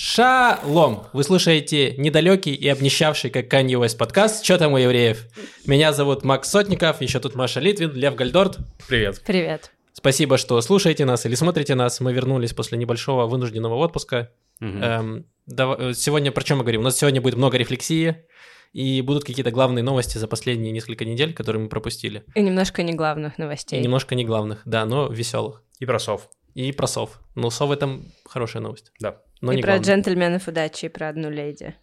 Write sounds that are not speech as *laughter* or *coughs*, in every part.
Шалом! Вы слушаете недалекий и обнищавший, как Kanye West подкаст «Чё там у евреев?». Меня зовут Макс Сотников, еще тут Маша Литвин, Лев Гальдорт. Привет. Привет. Спасибо, что слушаете нас или смотрите нас. Мы вернулись после небольшого вынужденного отпуска. Эм, дава- Сегодня про чем мы говорим? У нас сегодня будет много рефлексии, и будут какие-то главные новости за последние несколько недель, которые мы пропустили. И немножко не главных И новостей. немножко не главных, да, но веселых. И про сов. И про сов. Ну, совы там хорошая новость. Да. Но и не про главная. джентльменов удачи, и про одну леди.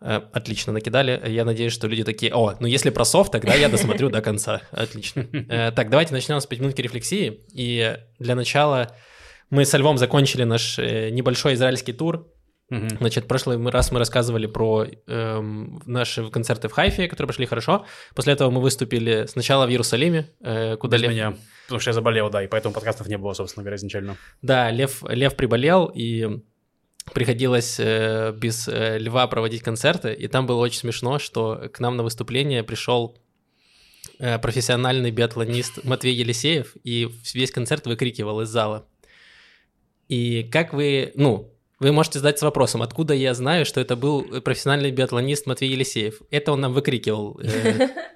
Э, Отлично накидали. Я надеюсь, что люди такие, о, ну если про софт, тогда я досмотрю до конца. *laughs* Отлично. Э, Так, давайте начнем с 5 минутки рефлексии. И для начала мы со Львом закончили наш э, небольшой израильский тур. Значит, в прошлый раз мы рассказывали про эм, наши концерты в Хайфе, которые прошли хорошо. После этого мы выступили сначала в Иерусалиме, э, куда Без Лев... меня. Потому что я заболел, да, и поэтому подкастов не было, собственно говоря, изначально. Да, Лев, Лев приболел, и приходилось э, без э, Льва проводить концерты, и там было очень смешно, что к нам на выступление пришел э, профессиональный биатлонист Матвей Елисеев, и весь концерт выкрикивал из зала. И как вы, ну, вы можете задаться вопросом, откуда я знаю, что это был профессиональный биатлонист Матвей Елисеев? Это он нам выкрикивал э, *laughs*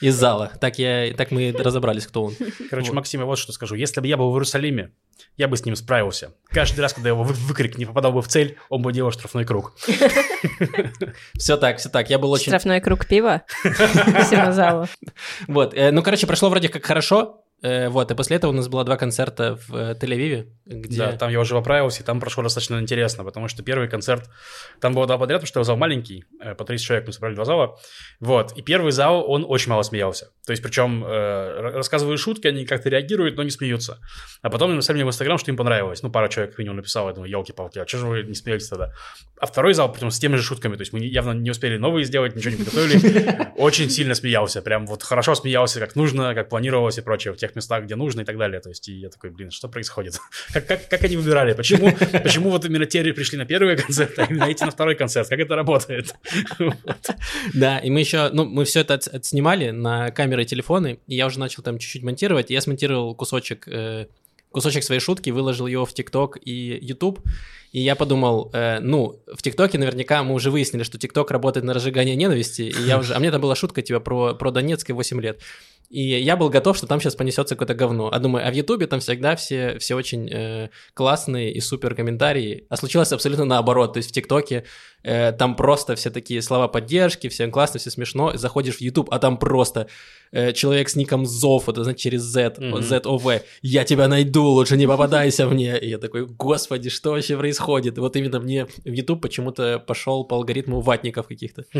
из зала. Так, я, так мы разобрались, кто он. Короче, Вот. Максим, я вот что скажу. Если бы я был в Иерусалиме, я бы с ним справился. Каждый раз, когда его вы- выкрик не попадал бы в цель, он бы делал штрафной круг. Все так, все так. Я был очень... Штрафной круг пива всему залу. Вот, э, ну, короче, прошло вроде как хорошо, вот, и после этого у нас было два концерта в э, Тель-Авиве, где... Да, там я уже поправился, и там прошло достаточно интересно, потому что первый концерт, там было два подряд, потому что зал маленький, э, по 30 человек мы собрали два зала, вот, и первый зал, он очень мало смеялся, то есть, причем, э, рассказываю шутки, они как-то реагируют, но не смеются, а потом написали мне в Инстаграм, что им понравилось, ну, пара человек минимум написала, я думаю, елки-палки, а что же вы не смеетесь тогда? А второй зал, причем с теми же шутками, то есть мы явно не успели новые сделать, ничего не подготовили, *laughs* очень сильно смеялся, прям вот хорошо смеялся, как нужно, как планировалось и прочее, в тех местах, где нужно и так далее, то есть, и я такой, блин, что происходит? *laughs* Как, как, как они выбирали? Почему, почему вот именно те пришли на первый концерт, а именно эти на второй концерт? Как это работает? *laughs* Да, и мы еще, ну, мы все это от- отснимали на камеры и телефоны, и я уже начал там чуть-чуть монтировать, я смонтировал кусочек, э, кусочек своей шутки, выложил его в ТикТок и YouTube, и я подумал, э, ну, в ТикТоке наверняка мы уже выяснили, что ТикТок работает на разжигание ненависти, и я уже, а мне там была шутка, типа, про, про Донецк и 8 лет, и я был готов, что там сейчас понесется какое-то говно. А думаю, а в Ютубе там всегда все, все очень э, классные и супер комментарии. А случилось абсолютно наоборот. То есть в ТикТоке э, там просто все такие слова поддержки, все классно, все смешно. Заходишь в Ютуб, а там просто э, человек с ником Зов, это значит через Z, Мгм. Z-O-V. Я тебя найду, лучше не попадайся мне. И я такой, господи, что вообще происходит? Вот именно мне в Ютуб почему-то пошел по алгоритму ватников каких-то. *laughs*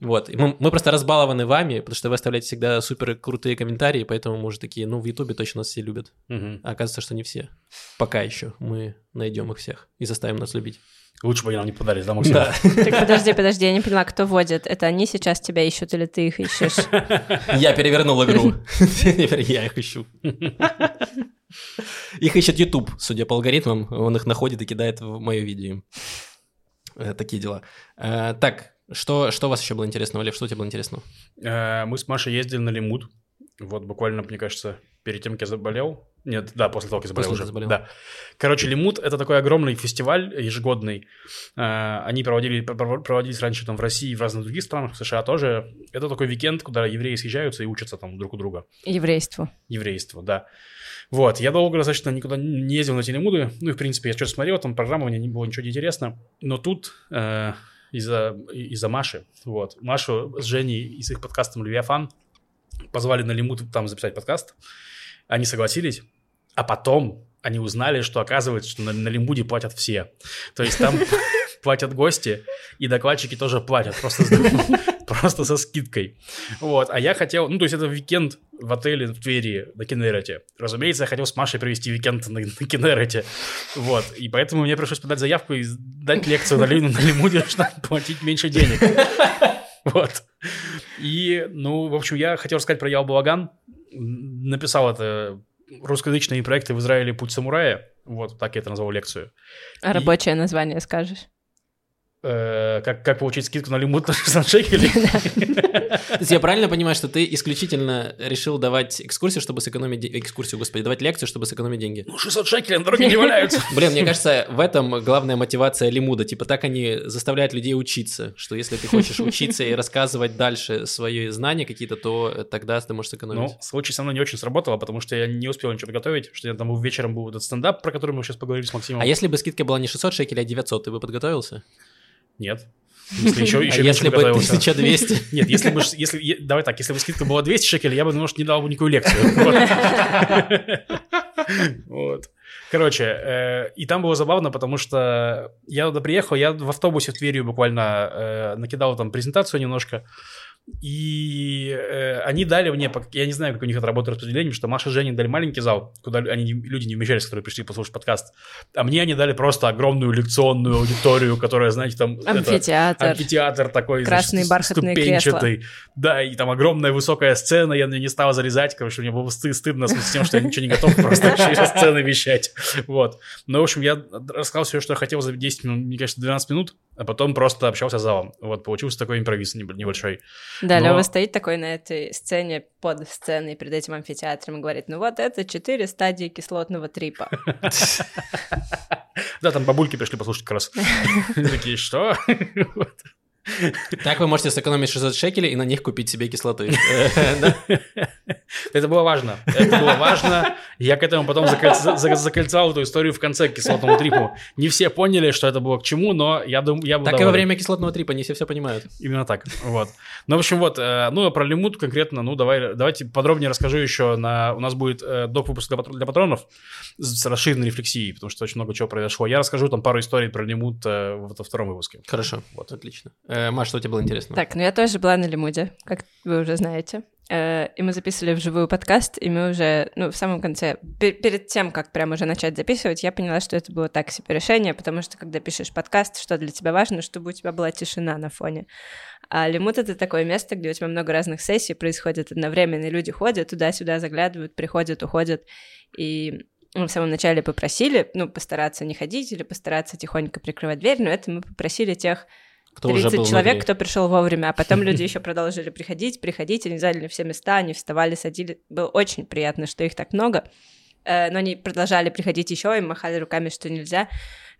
Вот. Мы, мы просто разбалованы вами, потому что вы оставляете всегда супер крутые комментарии, поэтому мы уже такие, ну, в Ютубе точно нас все любят. А оказывается, что не все. Пока еще. Мы найдем их всех и заставим нас любить. Лучше бы они нам не подались, да, Максим? Да. *laughs* Так подожди, подожди, я не поняла, кто водит. Это они сейчас тебя ищут или ты их ищешь? *laughs* Я перевернул игру. *laughs* Я их ищу. Их ищет YouTube, судя по алгоритмам. Он их находит и кидает в мое видео. Э, Такие дела. Э, Так, что, что у вас еще было интересного, Лев? Что у тебя было интересного? Э, Мы с Машей ездили на Лимут. Вот буквально, мне кажется, перед тем, как я заболел. Нет, да, после того, как я заболел После уже. заболел. Да. Короче, Лимут — это такой огромный фестиваль ежегодный. Э, Они проводили, пр- проводились раньше там в России и в разных других странах, в США тоже. Это такой уикенд, куда евреи съезжаются и учатся там друг у друга. Еврейству. еврейство, да. Вот, я долго достаточно никуда не ездил на телемуды, ну и, в принципе, я что-то смотрел, там программа, мне не было ничего не интересно, но тут э, из-за из Маши, вот, Машу с Женей и с их подкастом «Левиафан» позвали на лимут там записать подкаст, они согласились, а потом они узнали, что оказывается, что на, на лимуде платят все, то есть там *laughs* платят гости, и докладчики тоже платят, просто, *laughs* просто со скидкой. Вот, а я хотел, ну, то есть это уикенд в отеле в Твери на Кенерете. Разумеется, я хотел с Машей провести уикенд на, на Кенерете. Вот, и поэтому мне пришлось подать заявку и дать лекцию на, на Лимуде, *laughs* чтобы платить меньше денег. Вот. И, ну, в общем, я хотел рассказать про Балаган. Написал это русскоязычные проекты в Израиле «Путь самурая». Вот, так я это назвал лекцию. А рабочее название скажешь? Э, как, как получить скидку на лимут на 600 шекелей. То есть я правильно понимаю, что ты исключительно решил давать экскурсию, чтобы сэкономить... Экскурсию, господи, давать лекцию, чтобы сэкономить деньги? Ну, 600 шекелей на дороге не валяются. *laughs* Блин, мне кажется, в этом главная мотивация Лимуда. Типа так они заставляют людей учиться, что если ты хочешь учиться и рассказывать дальше свои знания какие-то, то тогда ты можешь сэкономить. Ну, случай со мной не очень сработало, потому что я не успел ничего подготовить, что я там вечером был этот стендап, про который мы сейчас поговорили с Максимом. А если бы скидка была не 600 шекелей, а 900, ты бы подготовился? Нет. Если еще, *laughs* а еще если бы готовился. 1200? *laughs* Нет, если бы, если, давай так, если бы скидка была 200 шекелей, я бы, может, не дал бы никакую лекцию. *laughs* Вот. Короче, э, и там было забавно, потому что я туда приехал, я в автобусе в Твери буквально э, накидал там презентацию немножко, и э, они дали мне, я не знаю, как у них это работает распределение, что Маша и Женя дали маленький зал, куда они, люди не вмещались, которые пришли послушать подкаст, а мне они дали просто огромную лекционную аудиторию, которая, знаете, там... это- Амфитеатр. амфитеатр такой, Красные значит, бархатные ступенчатый. Да, и там огромная высокая сцена, я на неё не стал залезать, короче, мне было сты- стыдно с тем, что я ничего не готов просто *laughs* со сцены вещать. Вот. Ну, в общем, я рассказал все, что я хотел за 10 минут, мне кажется, 12 минут, а потом просто общался с залом. Вот, получился такой импровиз неб- небольшой. Да, Но- Лёва стоит такой на этой сцене, под сценой, перед этим амфитеатром и говорит, ну вот это четыре стадии кислотного трипа. *laughs* Да, там бабульки пришли послушать как раз. *laughs* Такие, что? *laughs* Так вы можете сэкономить 600 шекелей и на них купить себе кислоты. Это было важно. Это было важно. Я к этому потом закольца- за- закольцал эту историю в конце к кислотному трипу. Не все поняли, что это было к чему, но я думаю, я был Так и во время кислотного трипа не все все понимают. Именно так, вот. Ну, в общем, вот, э, ну, а про лимут конкретно, ну, давай, давайте подробнее расскажу еще на... У нас будет э, доп. выпуск для, патр- для патронов с с расширенной рефлексией, потому что очень много чего произошло. Я расскажу там пару историй про лимут э, во втором выпуске. Хорошо, вот, отлично. Э, Маш, что тебе было интересно? Так, ну я тоже была на Лимуде, как вы уже знаете. Э, И мы записывали вживую подкаст, и мы уже, ну, в самом конце, пе- перед тем, как прям уже начать записывать, я поняла, что это было так себе решение, потому что когда пишешь подкаст, что для тебя важно, чтобы у тебя была тишина на фоне. А Лимут — это такое место, где у тебя много разных сессий происходит одновременно, и люди ходят туда-сюда, заглядывают, приходят, уходят, и мы в самом начале попросили, ну, постараться не ходить или постараться тихонько прикрывать дверь, но это мы попросили тех Кто уже 30 был человек, внутри? кто пришел вовремя, а потом люди *laughs* еще продолжили приходить, приходить, они заняли все места, они вставали, садили. Было очень приятно, что их так много. Э, Но они продолжали приходить еще и махали руками, что нельзя.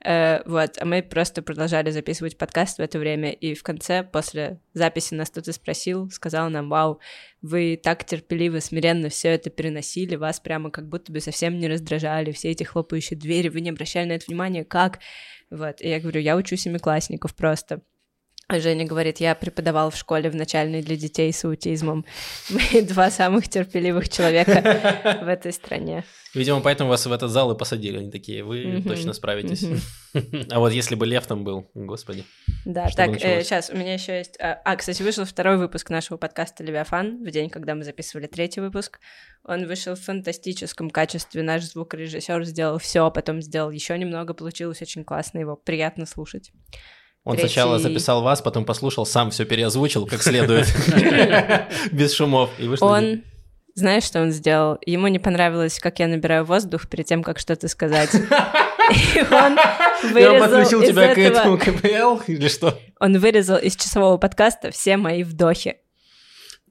Э, Вот, а мы просто продолжали записывать подкаст в это время. И в конце, после записи, нас кто-то спросил, сказал нам, вау, вы так терпеливо, смиренно все это переносили, вас прямо как будто бы совсем не раздражали, все эти хлопающие двери, вы не обращали на это внимания, как? Вот, и я говорю, я учу семиклассников просто. А Женя говорит, я преподавал в школе в начальной для детей с аутизмом. *laughs* Мы два самых терпеливых человека в этой стране. Видимо, поэтому вас в этот зал и посадили. Они такие, вы точно справитесь. *laughs* А вот если бы Лев там был, господи. Да, так, сейчас у меня еще есть... А, а, кстати, вышел второй выпуск нашего подкаста «Левиафан» в день, когда мы записывали третий выпуск. Он вышел в фантастическом качестве. Наш звукорежиссер сделал все, потом сделал еще немного. Получилось очень классно, его приятно слушать. Он Третий- сначала записал вас, потом послушал, сам все переозвучил как следует, *laughs* без шумов. И вышло Он... Знаешь, что он сделал? Ему не понравилось, как я набираю воздух перед тем, как что-то сказать. И он *laughs* Я подключил вырезал тебя к этому. КПЛ или что? Он вырезал из часового подкаста все мои вдохи.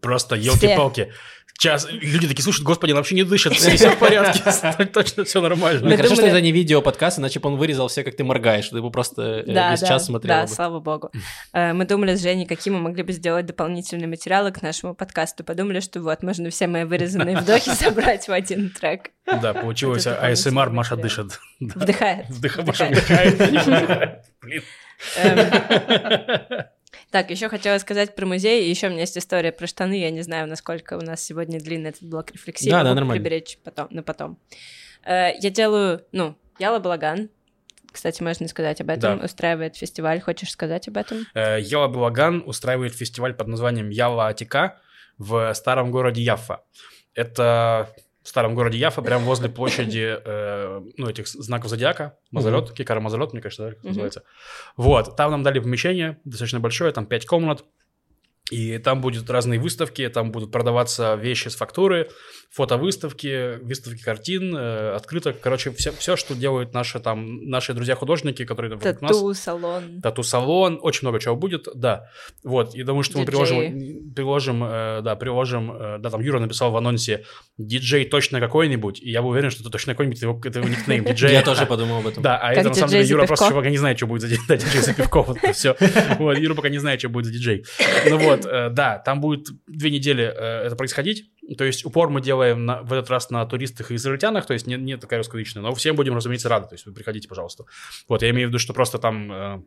Просто елки-палки. Час, люди такие, слушают, господи, она вообще не дышит, все, в порядке, *laughs* точно все нормально. Мы Ну, Хорошо, что думали- это не видео подкаст, иначе бы он вырезал все, как ты моргаешь, ты бы просто э, весь час смотрел да, слава богу. Э, Мы думали с Женей, какие мы могли бы сделать дополнительные материалы к нашему подкасту. Подумали, что вот, можно все мои вырезанные вдохи *laughs* собрать в один трек. Да, получилось дополнительный Маша дышит. Вдыхает. Вдыха- Маша Вдыхает. *laughs* Блин. Так, еще хотела сказать про музей, и еще у меня есть история про штаны. Я не знаю, насколько у нас сегодня длинный этот блок рефлексии. Да, да, нормально. приберечь потом, на потом. Э, Я делаю, ну, Яла Балаган. Кстати, можно сказать об этом. Да. Устраивает фестиваль. Хочешь сказать об этом? Э, Яла Балаган устраивает фестиваль под названием Яла Атика в старом городе Яффа. Это в старом городе Яффа, прямо возле площади, э, ну, этих знаков зодиака, Мазолет, Кикара Мазолет, мне кажется, да, как Мгм. называется. Вот, там нам дали помещение, достаточно большое, там пять комнат, И там будут разные выставки, там будут продаваться вещи с фактуры, фотовыставки, выставки картин, э, открыток. Короче, все, все, что делают наши, там, наши друзья-художники, которые вокруг нас. Тату-салон. Тату-салон, очень много чего будет, да. Вот, и думаю, что мы Диджеи. приложим, приложим, э, да, приложим, э, да, там Юра написал в анонсе диджей точно какой-нибудь, и я был уверен, что это точно какой-нибудь его, это его никнейм, диджей. Я тоже подумал об этом. Да, а это на самом диджей деле Юра просто пока не знает, что будет за *laughs* диджей за пивко, вот это все. Вот, Юра пока не знает, что будет за диджей. Ну вот, да, там будет две недели это происходить. То есть упор мы делаем на- в этот раз на туристах и израильтянах, то есть не, не такая русскоязычная, но всем будем, разумеется, рады. То есть вы приходите, пожалуйста. Вот, я имею в виду, что просто там, э,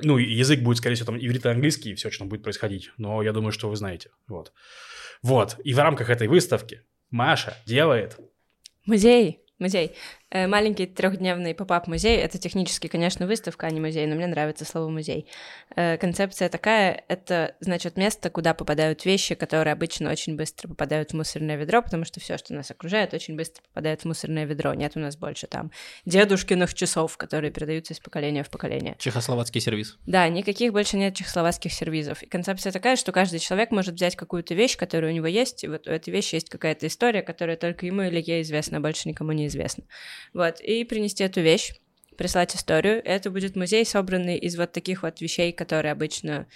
ну, язык будет, скорее всего, там иврит и английский, и все, что там будет происходить. Но я думаю, что вы знаете. Вот. Вот. И в рамках этой выставки Маша делает Музей. Музей. Э, Маленький трехдневный поп-ап музей. Это технически, конечно, выставка, а не музей, но мне нравится слово музей. Э, Концепция такая: это значит место, куда попадают вещи, которые обычно очень быстро попадают в мусорное ведро, потому что все, что нас окружает, очень быстро попадает в мусорное ведро. Нет у нас больше там дедушкиных часов, которые передаются из поколения в поколение. Чехословацкий сервис. Да, никаких больше нет чехословацких сервизов. И концепция такая, что каждый человек может взять какую-то вещь, которая у него есть, и вот у этой вещи есть какая-то история, которая только ему или ей известна, а больше никому не известна. Вот, и принести эту вещь, прислать историю. Это будет музей, собранный из вот таких вот вещей, которые обычно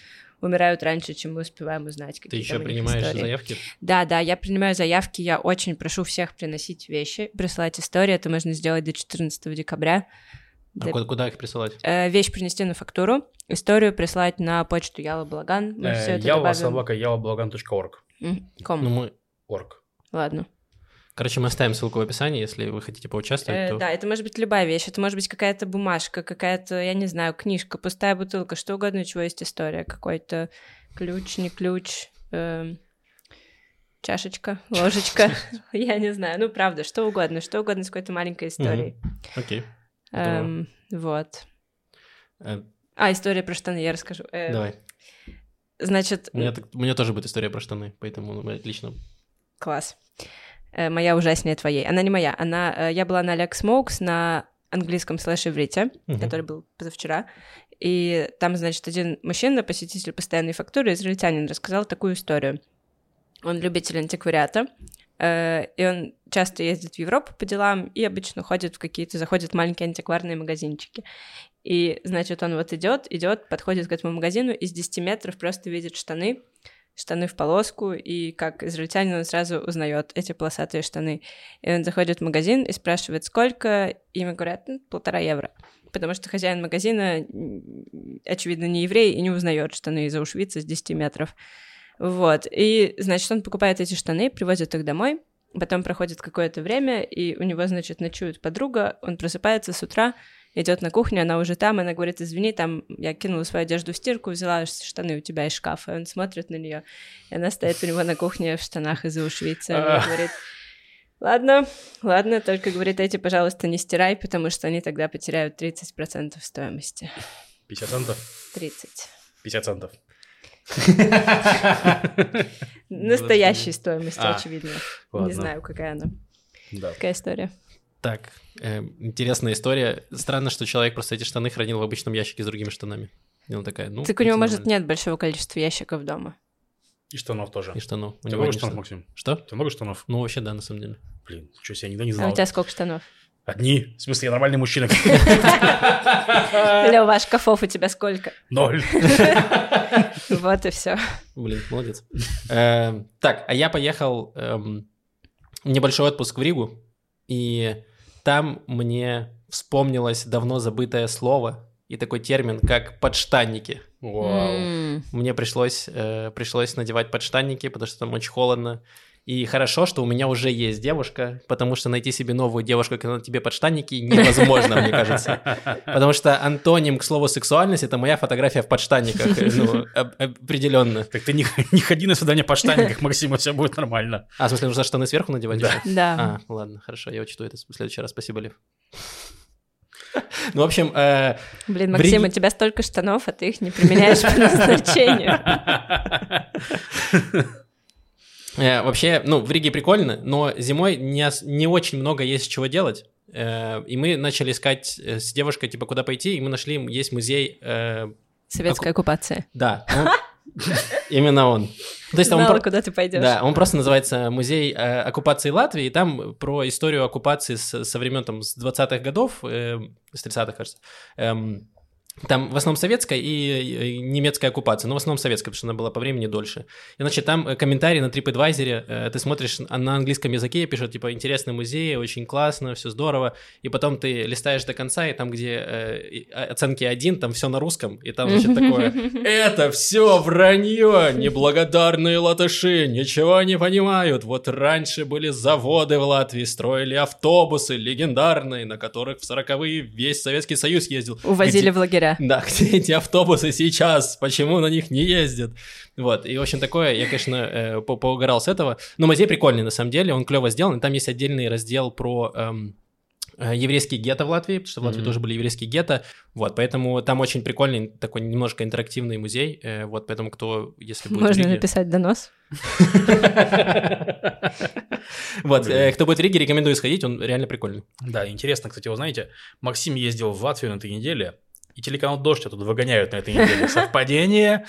умирают раньше, чем мы успеваем узнать. Ты какие еще принимаешь истории. заявки? Да, да, я принимаю заявки, я очень прошу всех приносить вещи, присылать истории, это можно сделать до 14 декабря. А куда, куда их присылать? Э, вещь принести на фактуру, историю прислать на почту Яла Благан. Мы все э, это яла добавим. собака ялоблаган.орg. М, Ком. Ну, мы... Орг. Ладно. Короче, мы оставим ссылку в описании, если вы хотите поучаствовать, Э, то... да, это может быть любая вещь. Это может быть какая-то бумажка, какая-то, я не знаю, книжка, пустая бутылка, что угодно, у чего есть история. Какой-то ключ, не ключ, эм, чашечка, *laughs* ложечка. Я не знаю. Ну, правда, что угодно, что угодно с какой-то маленькой историей. Окей. Эм, Вот. Э, А, история про штаны, я расскажу. Э, Давай. Значит, У меня, так- у меня тоже будет история про штаны, поэтому ну, отлично. Класс. Э, моя ужаснее твоей. Она не моя. Она, э, я была на Alex Smokes на английском слэш-иврите, Мгм. который был позавчера. И там, значит, один мужчина, посетитель постоянной фактуры, израильтянин, рассказал такую историю. Он любитель антиквариата, э, и он часто ездит в Европу по делам и обычно ходит в какие-то, заходит в маленькие антикварные магазинчики. И, значит, он вот идет, идет, подходит к этому магазину, и с 10 метров просто видит штаны, штаны в полоску, и как израильтянин он сразу узнает эти полосатые штаны. И он заходит в магазин и спрашивает, сколько, и ему говорят, «Ну, полтора евро. Потому что хозяин магазина, очевидно, не еврей и не узнает штаны из Аушвица с 10 метров. Вот. И, значит, он покупает эти штаны, привозит их домой, потом проходит какое-то время, и у него, значит, ночует подруга, он просыпается с утра, идет на кухню, она уже там, она говорит, извини, там я кинула свою одежду в стирку, взяла штаны у тебя из шкафа, и он смотрит на нее, и она стоит у него на кухне в штанах из Аушвица, и говорит, ладно, ладно, только, говорит, эти, пожалуйста, не стирай, потому что они тогда потеряют 30% стоимости. 50 центов? 30. 50 центов. Настоящей стоимости, А, очевидно. Не знаю, какая она. Да. Какая история. Так, э, интересная история. Странно, что человек просто эти штаны хранил в обычном ящике с другими штанами. И он такая, ну... так у него, может, нет большого количества ящиков дома. И штанов тоже. И штанов. У Ты него много штанов, штаны. Максим? Что? Ты много штанов? Ну, вообще, да, на самом деле. Блин, что я никогда не А знал. у тебя сколько штанов? Одни? В смысле, я нормальный мужчина. *laughs* *laughs* Лёва, шкафов у тебя сколько? Ноль. *laughs* Вот и все. Блин, молодец. Эм, Так, а я поехал эм, небольшой отпуск в Ригу, и там мне вспомнилось давно забытое слово и такой термин, как подштанники. Вау. М, Мне пришлось, э, пришлось надевать подштанники, потому что там очень холодно. И хорошо, что у меня уже есть девушка, потому что найти себе новую девушку, когда на тебе подштанники, невозможно, мне кажется. Потому что антоним к слову сексуальность это моя фотография в подштанниках. Ну, определенно. Так ты не, не ходи на свидание по штанниках, Максим, все будет нормально. А, в смысле, нужно штаны сверху надевать? Да. Да. А, ладно, хорошо, я учту это в следующий раз. Спасибо, Лев. Ну, в общем, э, Блин, в Максим, Риге- у тебя столько штанов, а ты их не применяешь по назначению. *laughs* Э, Вообще, ну, в Риге прикольно, но зимой не, не очень много есть чего делать. Э, И мы начали искать э, с девушкой, типа, куда пойти, и мы нашли, есть музей, Советская оккупация. да, *laughs* Именно он. То есть Знала, он куда ты пойдешь. Да, он просто называется Музей э, оккупации Латвии, и там про историю оккупации с, со времен там с 20-х годов, э, с 30-х, кажется. Эм, там в основном советская и немецкая оккупация, но в основном советская, потому что она была по времени дольше. Значит, там э, комментарии на TripAdvisor, э, ты смотришь на английском языке, пишут, типа, интересный музей, очень классно, все здорово, и потом ты листаешь до конца, и там, где э, оценки один, там все на русском, и там, значит, такое, *laughs* это все вранье, неблагодарные латыши, ничего не понимают, вот раньше были заводы в Латвии, строили автобусы легендарные, на которых в 40-е весь Советский Союз ездил. Увозили в лагеря говоря. Да, *laughs* где эти автобусы сейчас? Почему на них не ездят? Вот, и, в общем, такое, я, конечно, э, по поугарал с этого. Но музей прикольный, на самом деле, он клево сделан, и там есть отдельный раздел про... Эм, э, еврейские гетто в Латвии, потому что в Латвии mm-hmm. тоже были еврейские гетто, вот, поэтому там очень прикольный такой немножко интерактивный музей, э, вот, поэтому кто, если будет Можно написать донос. *laughs* Вот, э, кто будет в Риге, рекомендую сходить, он реально прикольный. Да, интересно, кстати, вы знаете, Максим ездил в Латвию на этой неделе, и телеканал «Дождь» тут выгоняют на этой неделе. Совпадение?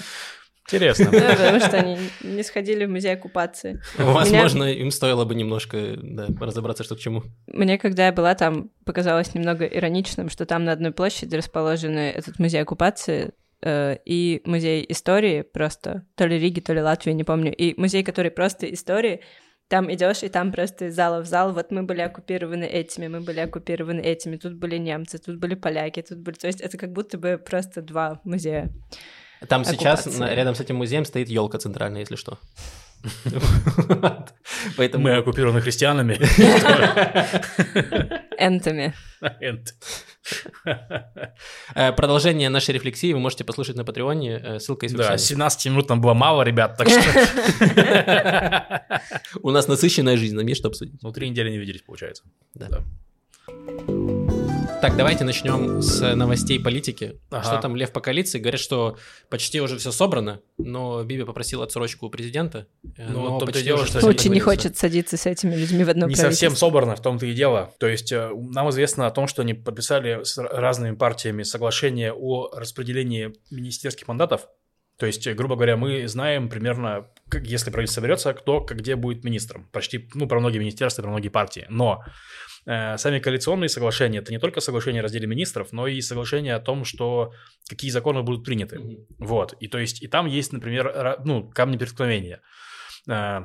Интересно. Да, потому что они не сходили в музей оккупации. Возможно, Меня... им стоило бы немножко да, разобраться, что к чему. Мне, когда я была там, показалось немного ироничным, что там на одной площади расположены этот музей оккупации э, и музей истории просто, то ли Риги, то ли Латвии, не помню, и музей, который просто истории, там идешь, и там просто из зала в зал, вот мы были оккупированы этими, мы были оккупированы этими, тут были немцы, тут были поляки, тут были... То есть это как будто бы просто два музея. Там сейчас рядом с этим музеем стоит елка центральная, если что. *laughs* Поэтому... Мы оккупированы христианами. *laughs* Энтами. Энт. Э, продолжение нашей рефлексии вы можете послушать на Патреоне, э, ссылка есть в Да, 17 минут нам было мало, ребят, так что... У нас насыщенная жизнь, нам есть что обсудить. Ну, три недели не виделись, получается. Да. Так, давайте начнем с новостей политики. Ага. Что там Лев по коалиции? Говорят, что почти уже все собрано, но Биби попросил отсрочку у президента. Э, ну, но почти дело, что очень не хочет садиться с этими людьми в одно Не совсем собрано, в том-то и дело. То есть э, нам известно о том, что они подписали с разными партиями соглашение о распределении министерских мандатов. То есть, грубо говоря, мы знаем примерно, как, если правительство соберется, кто где будет министром. Почти, ну, про многие министерства, про многие партии. Но Э, сами коалиционные соглашения это не только соглашение о разделе министров, но и соглашение о том, что какие законы будут приняты. Mm-hmm. Вот. И то есть, и там есть, например, ну, камни преткновения. Э,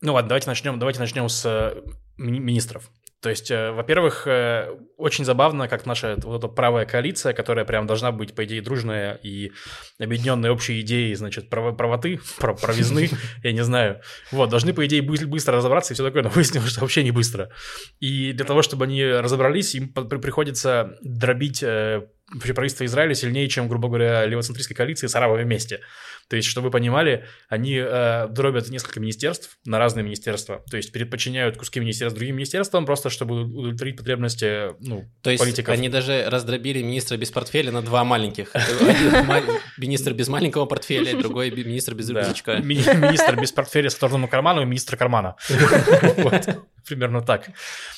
ну ладно, давайте начнем, давайте начнем с э, министров. То есть, э, во-первых, э, очень забавно, как наша вот эта правая коалиция, которая прям должна быть, по идее, дружная и объединенная общей идеей, значит, прав правоты, *laughs* прав провизны, *laughs* я не знаю. Вот, должны, по идее, быстро разобраться и все такое, но *laughs* выяснилось, что вообще не быстро. И для того, чтобы они разобрались, им приходится дробить э, вообще правительство Израиля сильнее, чем, грубо говоря, левоцентристской коалиции с арабами вместе. То есть, чтобы вы понимали, они э, дробят несколько министерств на разные министерства. То есть, предподчиняют куски министерств другим министерствам, просто чтобы удовлетворить потребности ну, То есть, политиков. они даже раздробили министра без портфеля на два маленьких. *laughs* Министр без маленького портфеля, другой министр без рюкзачка. Министр без портфеля с отложенным карманом и министр кармана. *laughs* Примерно так.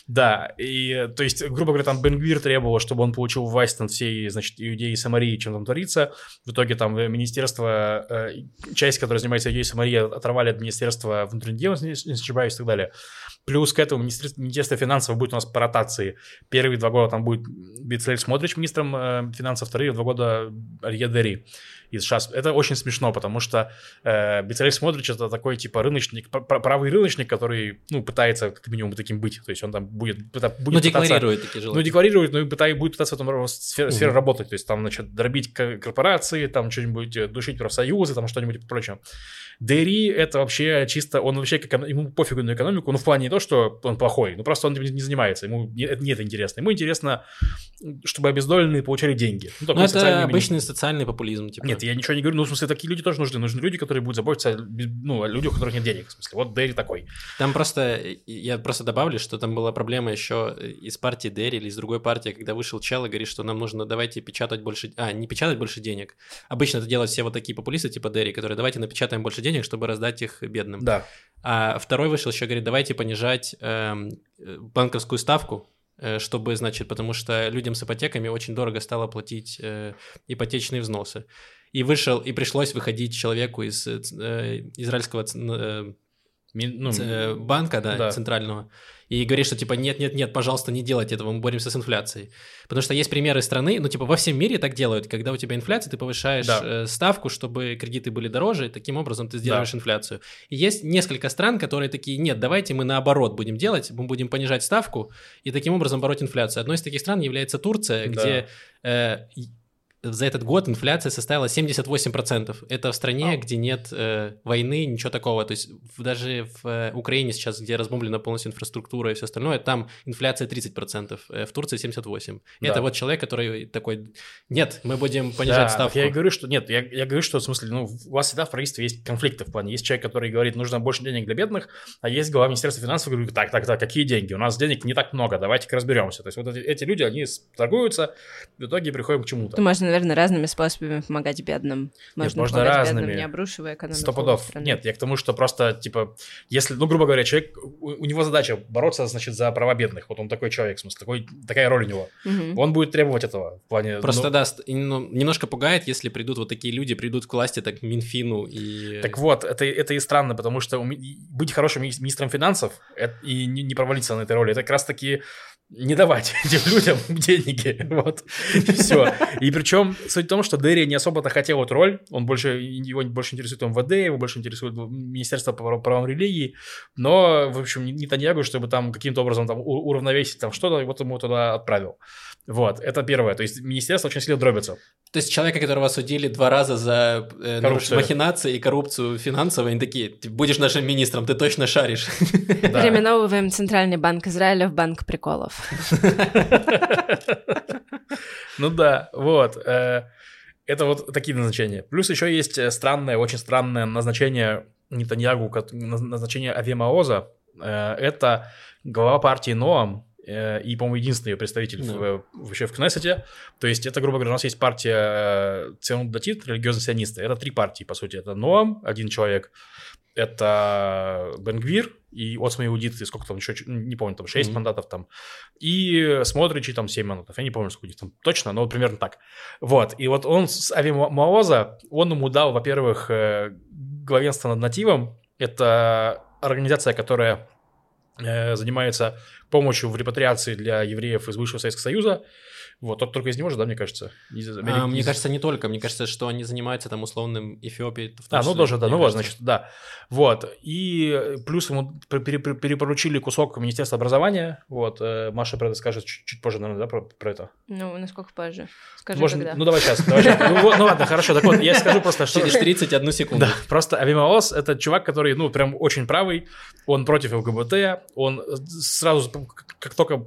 Да, и то есть, грубо говоря, там Бенгвир требовал, чтобы он получил власть над всей, значит, Иудеей и Самарией, чем там творится. В итоге там министерство, э, часть, которая занимается Иудеей и Самарией, оторвали от Министерства внутренних дел, не ошибаюсь, и так далее. Плюс к этому Министерство, финансов будет у нас по ротации. Первые два года там будет Бицель Смотрич министром э, финансов, вторые два года Алье Дери из ШАС. Это очень смешно, потому что э, Бицель Смотрич это такой типа рыночник, правый рыночник, который, ну, пытается как минимум таким быть. То есть он там будет, будет ну, декларирует такие желания. Ну, декларирует, но и пытается, будет пытаться в этом сфере, угу. сфере работать. То есть там, значит, дробить корпорации, там что-нибудь э, душить профсоюзы, там что-нибудь прочее. Дери это вообще чисто, он вообще, как, ему пофигу на экономику, ну, в плане не то, что он плохой, ну, просто он этим не занимается, ему не, это, не это интересно. Ему интересно, чтобы обездоленные получали деньги. Ну, ну это обычный социальный популизм, типа. Нет, я ничего не говорю, ну, в смысле, такие люди тоже нужны. Нужны люди, которые будут заботиться, ну, о людях, у которых нет денег, в смысле. Вот Дерри такой. Там просто, я просто добавлю, что там была проблема еще из партии Дерри или из другой партии, когда вышел чел и говорит, что нам нужно, давайте печатать больше, а, не печатать больше денег. Обычно это делают все вот такие популисты, типа Дерри, которые давайте напечатаем больше денег, чтобы раздать их их бедным. Да. А второй вышел еще, говорит, давайте понижать эм, э, банковскую ставку, э, чтобы, значит, потому что людям с ипотеками очень дорого стало платить э, ипотечные взносы. и вышел, и пришлось выходить человеку из израильского ну, э, банка, да, да, центрального, и говорит, что типа нет-нет-нет, пожалуйста, не делайте этого, мы боремся с инфляцией. Потому что есть примеры страны, ну типа во всем мире так делают, когда у тебя инфляция, ты повышаешь да. э, ставку, чтобы кредиты были дороже, и таким образом ты сделаешь да. инфляцию. И есть несколько стран, которые такие, нет, давайте мы наоборот будем делать, мы будем понижать ставку и таким образом бороть инфляцию. Одной из таких стран является Турция, да. где э, за этот год инфляция составила 78%. Это в стране, oh. где нет э, войны, ничего такого. То есть в, даже в э, Украине сейчас, где разбомблена полностью инфраструктура и все остальное, там инфляция 30%, э, в Турции 78%. Да. Это вот человек, который такой, нет, мы будем понижать да, ставку. Я и говорю, что нет, я, я говорю, что в смысле, ну, у вас всегда в правительстве есть конфликты в плане. Есть человек, который говорит, нужно больше денег для бедных, а есть глава Министерства финансов, говорит, так, так, так, какие деньги? У нас денег не так много, давайте-ка разберемся. То есть вот эти, эти люди, они торгуются, в итоге приходим к чему-то. Можно наверное, разными способами помогать бедным. Можно, Нет, можно помогать разными. бедным, не обрушивая экономику. Сто пудов. Нет, я к тому, что просто, типа, если, ну, грубо говоря, человек, у, у него задача бороться, значит, за права бедных. Вот он такой человек, в смысле, такой, такая роль у него. Угу. Он будет требовать этого в плане... Просто, ну... да, ну, немножко пугает, если придут вот такие люди, придут к власти, так, Минфину и... Так вот, это, это и странно, потому что быть хорошим министром финансов это, и не, не провалиться на этой роли, это как раз-таки не давать *laughs* этим людям деньги, *laughs* вот, и все. И причем суть в том, что Дерри не особо-то хотел эту роль, он больше, его больше интересует МВД, его больше интересует Министерство по правам религии, но, в общем, не Таньягу, чтобы там каким-то образом там уравновесить там что-то, вот ему туда отправил. Вот, это первое, то есть министерство очень сильно дробится. То есть человека, которого судили два раза за э, махинации и коррупцию финансовую, они такие, ты будешь нашим министром, ты точно шаришь. *laughs* Да. Переименовываем Центральный банк Израиля в банк приколов. *laughs* Ну да, вот. Э, это вот такие назначения. Плюс еще есть э, странное, очень странное назначение Нетаньягу, назначение Авиамаоза. Э, это глава партии Ноам, и, по-моему, единственный ее представитель no. в, вообще в Кнессете. То есть это, грубо говоря, у нас есть партия Цион Датит, религиозные сионисты. Это три партии, по сути. Это Ноам, один человек, это Бенгвир и Оцма Иудит, и сколько там еще, не помню, там 6 mm-hmm. мандатов там, и Смотричи там 7 мандатов, я не помню, сколько там точно, но примерно так. Вот, и вот он с Ави Маоза, он ему дал, во-первых, э, главенство над нативом, это организация, которая э, занимается помощью в репатриации для евреев из бывшего Советского Союза, вот, тот только из него же, да, мне кажется? Из Америки, а, мне из... кажется, не только. Мне кажется, что они занимаются там условным Эфиопией. А, ну тоже, да, ну вот, значит, да. Вот, и плюс ему перепоручили кусок Министерства образования. Вот, э, Маша про это скажет чуть, чуть позже, наверное, да, про, про это? Ну, насколько позже? Скажи, Может, когда. Ну, давай сейчас. Давай сейчас. Ну, ну, ладно, хорошо. Так вот, я скажу просто, что... Через 31 секунду. Да, просто Авимаос — это чувак, который, ну, прям очень правый, он против ЛГБТ, он сразу, как только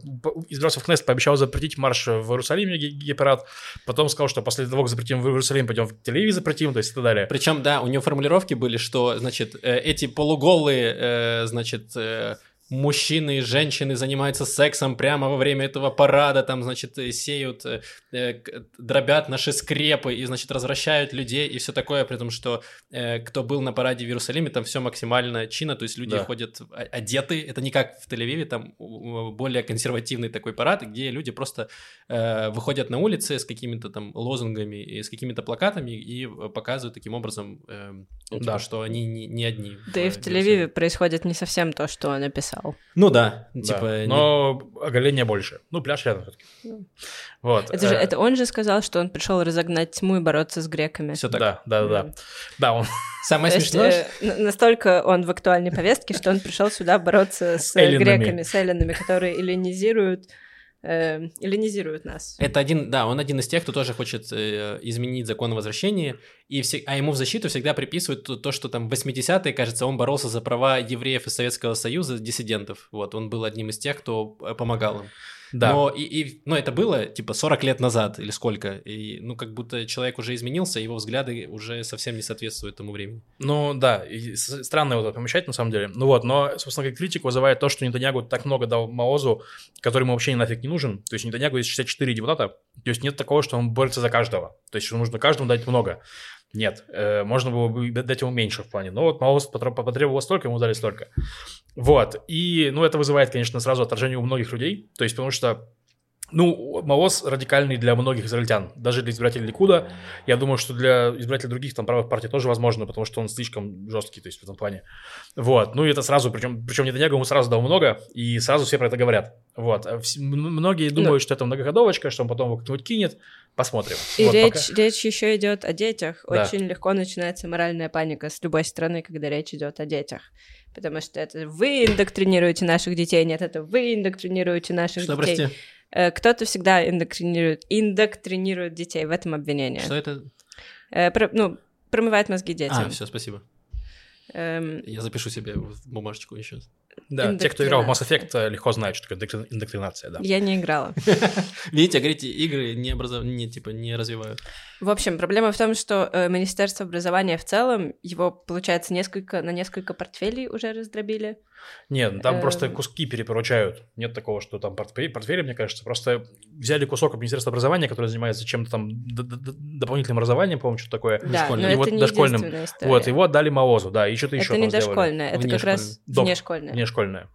избрался в Кнессет, пообещал запретить марш в Иерусалиме, гепарат, потом сказал, что после того, как запретим в Иерусалим, пойдем в телевизор запретим, то есть и так далее. Причем, да, у него формулировки были, что, значит, э, эти полуголые, э, значит, э, мужчины и женщины занимаются сексом прямо во время этого парада, там, значит, э, сеют, э, э, дробят наши скрепы и, значит, развращают людей и все такое, при том, что э, кто был на параде в Иерусалиме, там все максимально чинно, то есть люди да. ходят одеты, это не как в Тель-Авиве, там более консервативный такой парад, где люди просто э, выходят на улицы с какими-то там лозунгами и с какими-то плакатами и показывают таким образом, э, да. что они не, не одни. Да в, и в Тель-Авиве происходит не совсем то, что он описал написал. Ну да, да. типа... Но не... оголения больше. Ну, пляж рядом все-таки. Ну. Вот. Это же, э, это он же сказал, что он пришел разогнать тьму и бороться с греками. Все так. Да, да, да. Да, он... *laughs* Самое смешное... Э, настолько он в актуальной повестке, что он пришел сюда бороться с греками, с эллинами, которые эллинизируют э, эллинизируют нас. Это один, да, он один из тех, кто тоже хочет э, изменить закон о возвращении, и все, а ему в защиту всегда приписывают то, то, что там в 80-е, кажется, он боролся за права евреев из Советского Союза, диссидентов. Вот, он был одним из тех, кто э, помогал им. Да. Но, и, и, но это было типа 40 лет назад или сколько. И ну как будто человек уже изменился, его взгляды уже совсем не соответствуют тому времени. Ну да, и странно его помещать на самом деле. Ну вот, но, собственно, как критик вызывает то, что Нетаньягу так много дал Маозу, который ему вообще нафиг не нужен. То есть Нетаньягу есть 64 депутата, то есть нет такого, что он борется за каждого. То есть нужно каждому дать много. Нет, э, можно было бы дать ему меньше в плане. Но вот Маус потребовалось столько, ему дали столько. Вот. И, ну, это вызывает, конечно, сразу отражение у многих людей. То есть, потому что Ну, МООЗ радикальный для многих израильтян, даже для избирателей Ликуда. Я думаю, что для избирателей других там правых партий тоже возможно, потому что он слишком жесткий, то есть в этом плане. Вот, ну и это сразу, причем, причем Нетаньягу ему сразу дал много, и сразу все про это говорят. Вот, м- многие думают, что это многоходовочка, что он потом его как-нибудь кинет, посмотрим. И Вот, речь, пока- речь еще идет о детях. Да. Очень легко начинается моральная паника с любой страны, когда речь идет о детях. Потому что это вы индоктринируете наших детей, нет, это вы индоктринируете наших Что, детей. прости? Э, Кто-то всегда индоктринирует, индоктринирует детей, в этом обвинение. Что это? Э, про- ну, промывает мозги детям. А, все, спасибо. Эм, Я запишу себе бумажечку еще. Да, те, кто играл в Mass Effect, э, легко знают, что такое индоктрин- индоктринация, да. Я не играла. *laughs* Видите, говорите, игры не образов... не, типа, не развивают. В общем, проблема в том, что э, Министерство образования в целом, его, получается, несколько, на несколько портфелей уже раздробили. Нет, ну там Эм. просто куски перепоручают. Нет такого, что там портфели, портфели, мне кажется. Просто взяли кусок от Министерства образования, которое занимается чем-то там дополнительным образованием, по-моему, что-то такое. Да, но это не дошкольным. Вот, его отдали МООЗу, да, и что-то еще это не дошкольное, это как раз внешкольное. Внешкольное.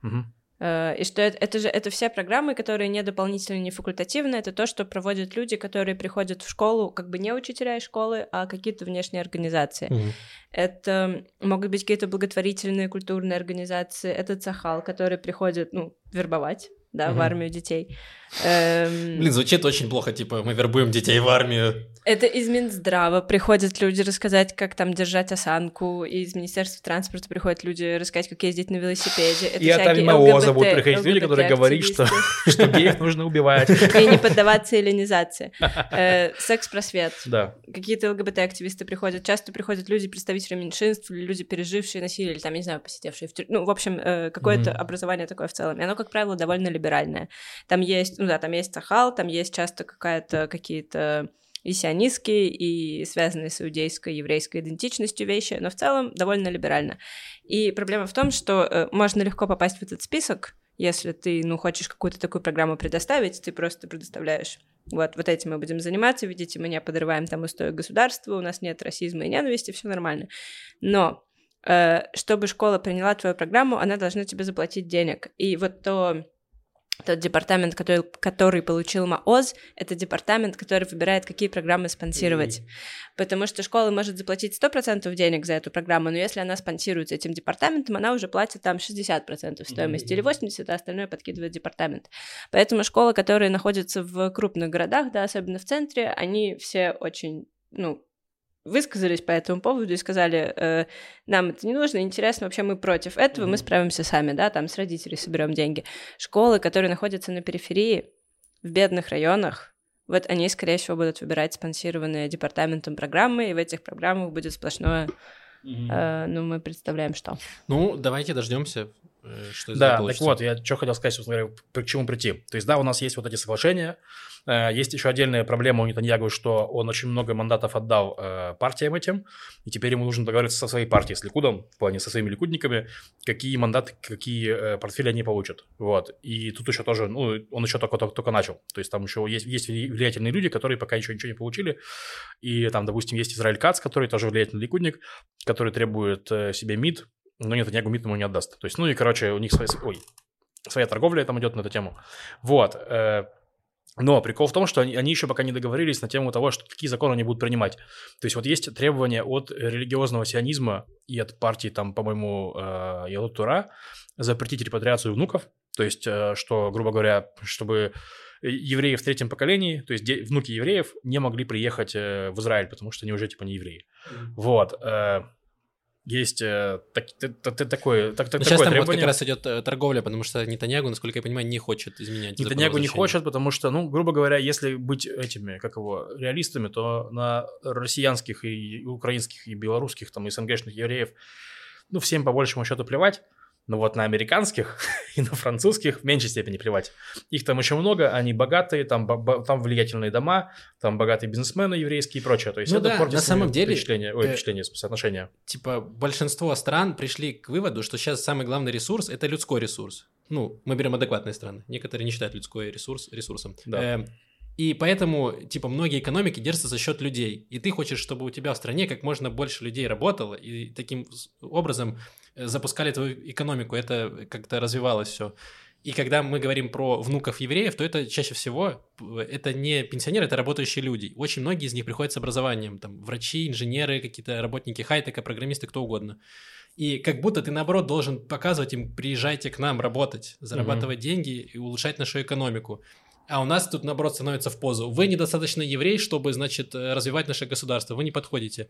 Э, И что это, это же это все программы, которые не дополнительные, не факультативные, это то, что проводят люди, которые приходят в школу, как бы не учителя из школы, а какие-то внешние организации. Это могут быть какие-то благотворительные культурные организации, это Цахал, который приходит, ну, вербовать, да, в Мгм. армию детей. Эм, Блин, звучит очень плохо, типа, мы вербуем детей в армию. Это из Минздрава приходят люди рассказать, как там держать осанку, из Министерства транспорта приходят люди рассказать, как ездить на велосипеде. Это И от ЛГБТ будут приходить люди, которые говорят, что, *laughs* что геев нужно убивать. *laughs* И не поддаваться эллинизации. Э, Секс-просвет. Да. Какие-то ЛГБТ-активисты приходят. Часто приходят люди, представители меньшинств, люди, пережившие насилие, или там, не знаю, посидевшие в тюрьме. Ну, в общем, э, какое-то образование такое в целом. И оно, как правило, довольно либеральное. Там есть, ну да, там есть Сахал, там есть часто какая-то, какие-то и сионистские, и связанные с иудейской, еврейской идентичностью вещи, но в целом довольно либерально. И проблема в том, что э, можно легко попасть в этот список, если ты, ну, хочешь какую-то такую программу предоставить, ты просто предоставляешь вот, вот этим мы будем заниматься, видите, мы не подрываем там устои государства, у нас нет расизма и ненависти, все нормально. Но э, чтобы школа приняла твою программу, она должна тебе заплатить денег. И вот то тот департамент, который, который получил МАОЗ, это департамент, который выбирает, какие программы спонсировать. Потому что школа может заплатить 100% денег за эту программу, но если она спонсируется этим департаментом, она уже платит там 60% стоимости или 80%, а остальное подкидывает департамент. Поэтому школы, которые находятся в крупных городах, да, особенно в центре, они все очень, ну, высказались по этому поводу и сказали, э, нам это не нужно, интересно, вообще мы против этого, мы справимся сами, да, там с родителей соберем деньги. Школы, которые находятся на периферии, в бедных районах, вот они, скорее всего, будут выбирать спонсированные департаментом программы, и в этих программах будет сплошное, э, ну, мы представляем, что. Ну, давайте дождемся, что из Да, этого так получится. вот, я что хотел сказать, собственно говоря, к чему прийти. То есть, да, у нас есть вот эти соглашения, э, есть еще отдельная проблема у Нетаньягу, что он очень много мандатов отдал э, партиям этим, и теперь ему нужно договориться со своей партией, с Ликудом, в плане со своими ликудниками, какие мандаты, какие э, портфели они получат. Вот. И тут еще тоже, ну, он еще только, только, только начал. То есть там еще есть, есть влиятельные люди, которые пока еще ничего не получили. И там, допустим, есть Израиль Кац, который тоже влиятельный ликудник, который требует э, себе МИД, но Нетаньягу МИД ему не отдаст. То есть, ну и, короче, у них своя, ой, своя торговля там идет на эту тему. Вот. э, Но прикол в том, что они, они еще пока не договорились на тему того, что какие законы они будут принимать. То есть вот есть требования от религиозного сионизма и от партии, там, по-моему, э, Ялут Тура запретить репатриацию внуков. То есть, э, что, грубо говоря, чтобы евреи в третьем поколении, то есть де- внуки евреев, не могли приехать э, в Израиль, потому что они уже типа не евреи. Вот. э, Есть э, так- т- т- т- такое, так- так- сейчас там вот как требование. раз идет э, торговля, потому что Нетаньягу, насколько я понимаю, не хочет изменять. Нетаньягу не хочет, потому что, ну, грубо говоря, если быть этими, как его, реалистами, то на россиянских и украинских, и белорусских, там, и СНГшных евреев, ну, всем по большему счету плевать. Но вот на американских *laughs* и на французских в меньшей степени плевать. Их там еще много, они богатые, там, бо- там влиятельные дома, там богатые бизнесмены еврейские и прочее. То есть Ну это да, на самом деле, впечатление, ой, э, впечатление, отношения. Типа большинство стран пришли к выводу, что сейчас самый главный ресурс – это людской ресурс. Ну, мы берем адекватные страны. Некоторые не считают людской ресурс ресурсом. Да. Эм, И поэтому, типа, многие экономики держатся за счет людей. И ты хочешь, чтобы у тебя в стране как можно больше людей работало, и таким образом э, запускали твою экономику, это как-то развивалось все. И когда мы говорим про внуков евреев, то это чаще всего это не пенсионеры, это работающие люди. Очень многие из них приходят с образованием, там врачи, инженеры, какие-то работники хай-тека, программисты, кто угодно. И как будто ты, наоборот, должен показывать им, приезжайте к нам работать, зарабатывать mm-hmm. деньги и улучшать нашу экономику. А у нас тут, наоборот, становится в позу. Вы недостаточно еврей, чтобы, значит, развивать наше государство. Вы не подходите.